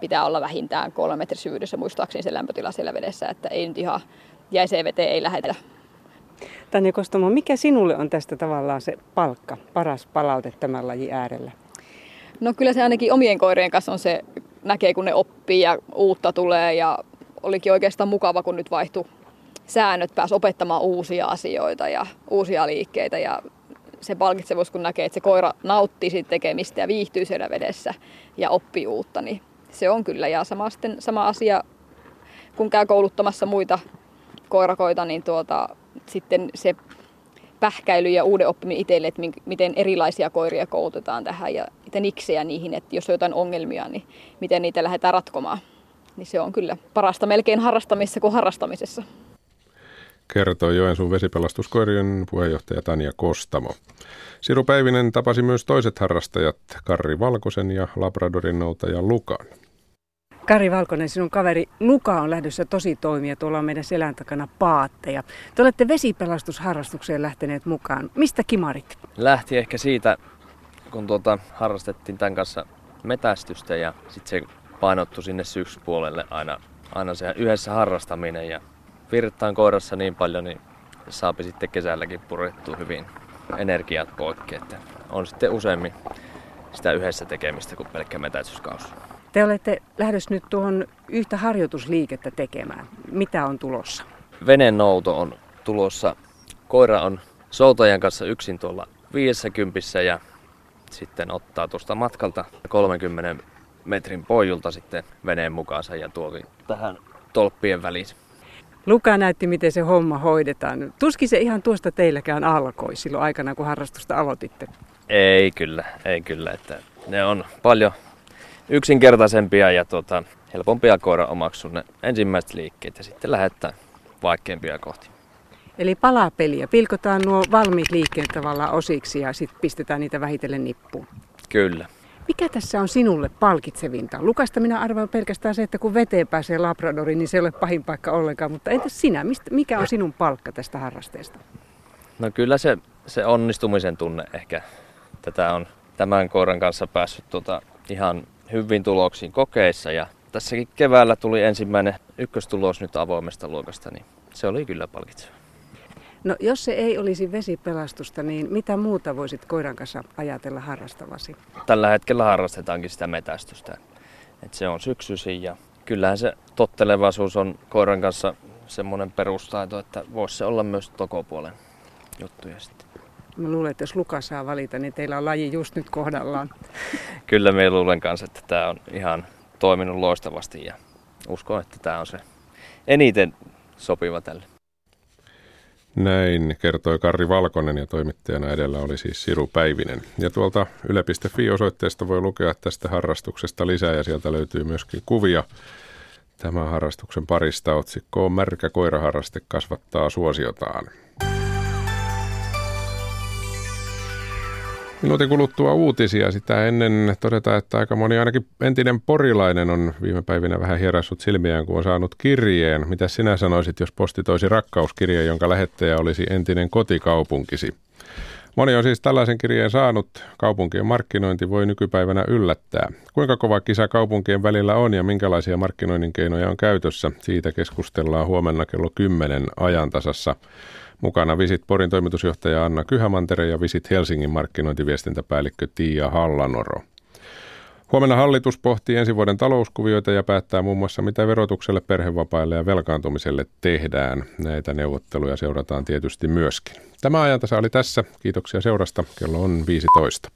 pitää olla vähintään kolme metrin syvyydessä muistaakseni se lämpötila siellä vedessä, että ei nyt ihan jäiseen veteen ei lähdetä. Tanja Kostamo, mikä sinulle on tästä tavallaan se palkka, paras palaute tämän lajin äärellä? No kyllä se ainakin omien koirien kanssa on se, näkee kun ne oppii ja uutta tulee ja olikin oikeastaan mukava, kun nyt vaihtui säännöt, pääsi opettamaan uusia asioita ja uusia liikkeitä ja se palkitsevuus, kun näkee, että se koira nauttii siitä tekemistä ja viihtyy siellä vedessä ja oppii uutta, niin se on kyllä. Ja sama, sitten, sama asia, kun käy kouluttamassa muita koirakoita, niin tuota, sitten se pähkäily ja uuden oppiminen itselle, että miten erilaisia koiria koulutetaan tähän ja niitä niksejä niihin, että jos on jotain ongelmia, niin miten niitä lähdetään ratkomaan. Niin se on kyllä parasta melkein harrastamisessa kuin harrastamisessa. Kertoo Joensuun vesipelastuskoirien puheenjohtaja Tania Kostamo. Siru Päivinen tapasi myös toiset harrastajat, Karri Valkosen ja Labradorin noutaja Lukan. Kari Valkonen, sinun kaveri Luka on lähdössä tosi toimia. Tuolla on meidän selän takana paatteja. Te olette vesipelastusharrastukseen lähteneet mukaan. Mistä kimarit? Lähti ehkä siitä, kun tuota, harrastettiin tämän kanssa metästystä ja sitten se painottu sinne syksypuolelle aina, aina se yhdessä harrastaminen ja virtaan koirassa niin paljon, niin saapi sitten kesälläkin purettua hyvin energiat poikki. Että on sitten useammin sitä yhdessä tekemistä kuin pelkkä metästyskausi. Te olette lähdössä nyt tuohon yhtä harjoitusliikettä tekemään. Mitä on tulossa? Venenouto on tulossa. Koira on soutajan kanssa yksin tuolla 50 ja sitten ottaa tuosta matkalta 30 metrin pojulta sitten veneen mukaansa ja tuokin tähän tolppien väliin. Luka näytti, miten se homma hoidetaan. Tuskin se ihan tuosta teilläkään alkoi silloin aikana, kun harrastusta aloititte. Ei kyllä, ei kyllä. Että ne on paljon yksinkertaisempia ja tota, helpompia koira omaksua ne ensimmäiset liikkeet ja sitten lähettää vaikeampia kohti. Eli palapeliä. Pilkotaan nuo valmiit liikkeet tavallaan osiksi ja sitten pistetään niitä vähitellen nippuun. Kyllä. Mikä tässä on sinulle palkitsevinta? Lukasta minä arvaan pelkästään se, että kun veteen pääsee Labradoriin, niin se ei ole pahin paikka ollenkaan. Mutta entäs sinä? Mistä, mikä on sinun palkka tästä harrasteesta? No kyllä se, se onnistumisen tunne ehkä. Tätä on tämän koiran kanssa päässyt tota ihan hyvin tuloksiin kokeissa ja tässäkin keväällä tuli ensimmäinen ykköstulos nyt avoimesta luokasta, niin se oli kyllä palkitseva. No jos se ei olisi vesipelastusta, niin mitä muuta voisit koiran kanssa ajatella harrastavasi? Tällä hetkellä harrastetaankin sitä metästystä. Et se on syksyisin ja kyllähän se tottelevaisuus on koiran kanssa semmoinen perustaito, että voisi se olla myös tokopuolen juttuja sitten. Mä luulen, että jos Luka saa valita, niin teillä on laji just nyt kohdallaan. Kyllä me luulen kanssa, että tämä on ihan toiminut loistavasti ja uskon, että tämä on se eniten sopiva tälle. Näin kertoi Karri Valkonen ja toimittajana edellä oli siis Siru Päivinen. Ja tuolta yle.fi-osoitteesta voi lukea tästä harrastuksesta lisää ja sieltä löytyy myöskin kuvia tämän harrastuksen parista. Otsikko on Märkä koiraharraste kasvattaa suosiotaan. Minuutin kuluttua uutisia. Sitä ennen todeta, että aika moni ainakin entinen porilainen on viime päivinä vähän hieraissut silmiään, kun on saanut kirjeen. Mitä sinä sanoisit, jos posti toisi rakkauskirjeen, jonka lähettäjä olisi entinen kotikaupunkisi? Moni on siis tällaisen kirjeen saanut. Kaupunkien markkinointi voi nykypäivänä yllättää. Kuinka kova kisa kaupunkien välillä on ja minkälaisia markkinoinnin keinoja on käytössä? Siitä keskustellaan huomenna kello 10 ajantasassa. Mukana Visit Porin toimitusjohtaja Anna Kyhämantere ja Visit Helsingin markkinointiviestintäpäällikkö Tiia Hallanoro. Huomenna hallitus pohtii ensi vuoden talouskuvioita ja päättää muun muassa, mitä verotukselle, perhevapaille ja velkaantumiselle tehdään. Näitä neuvotteluja seurataan tietysti myöskin. Tämä ajantasa oli tässä. Kiitoksia seurasta. Kello on 15.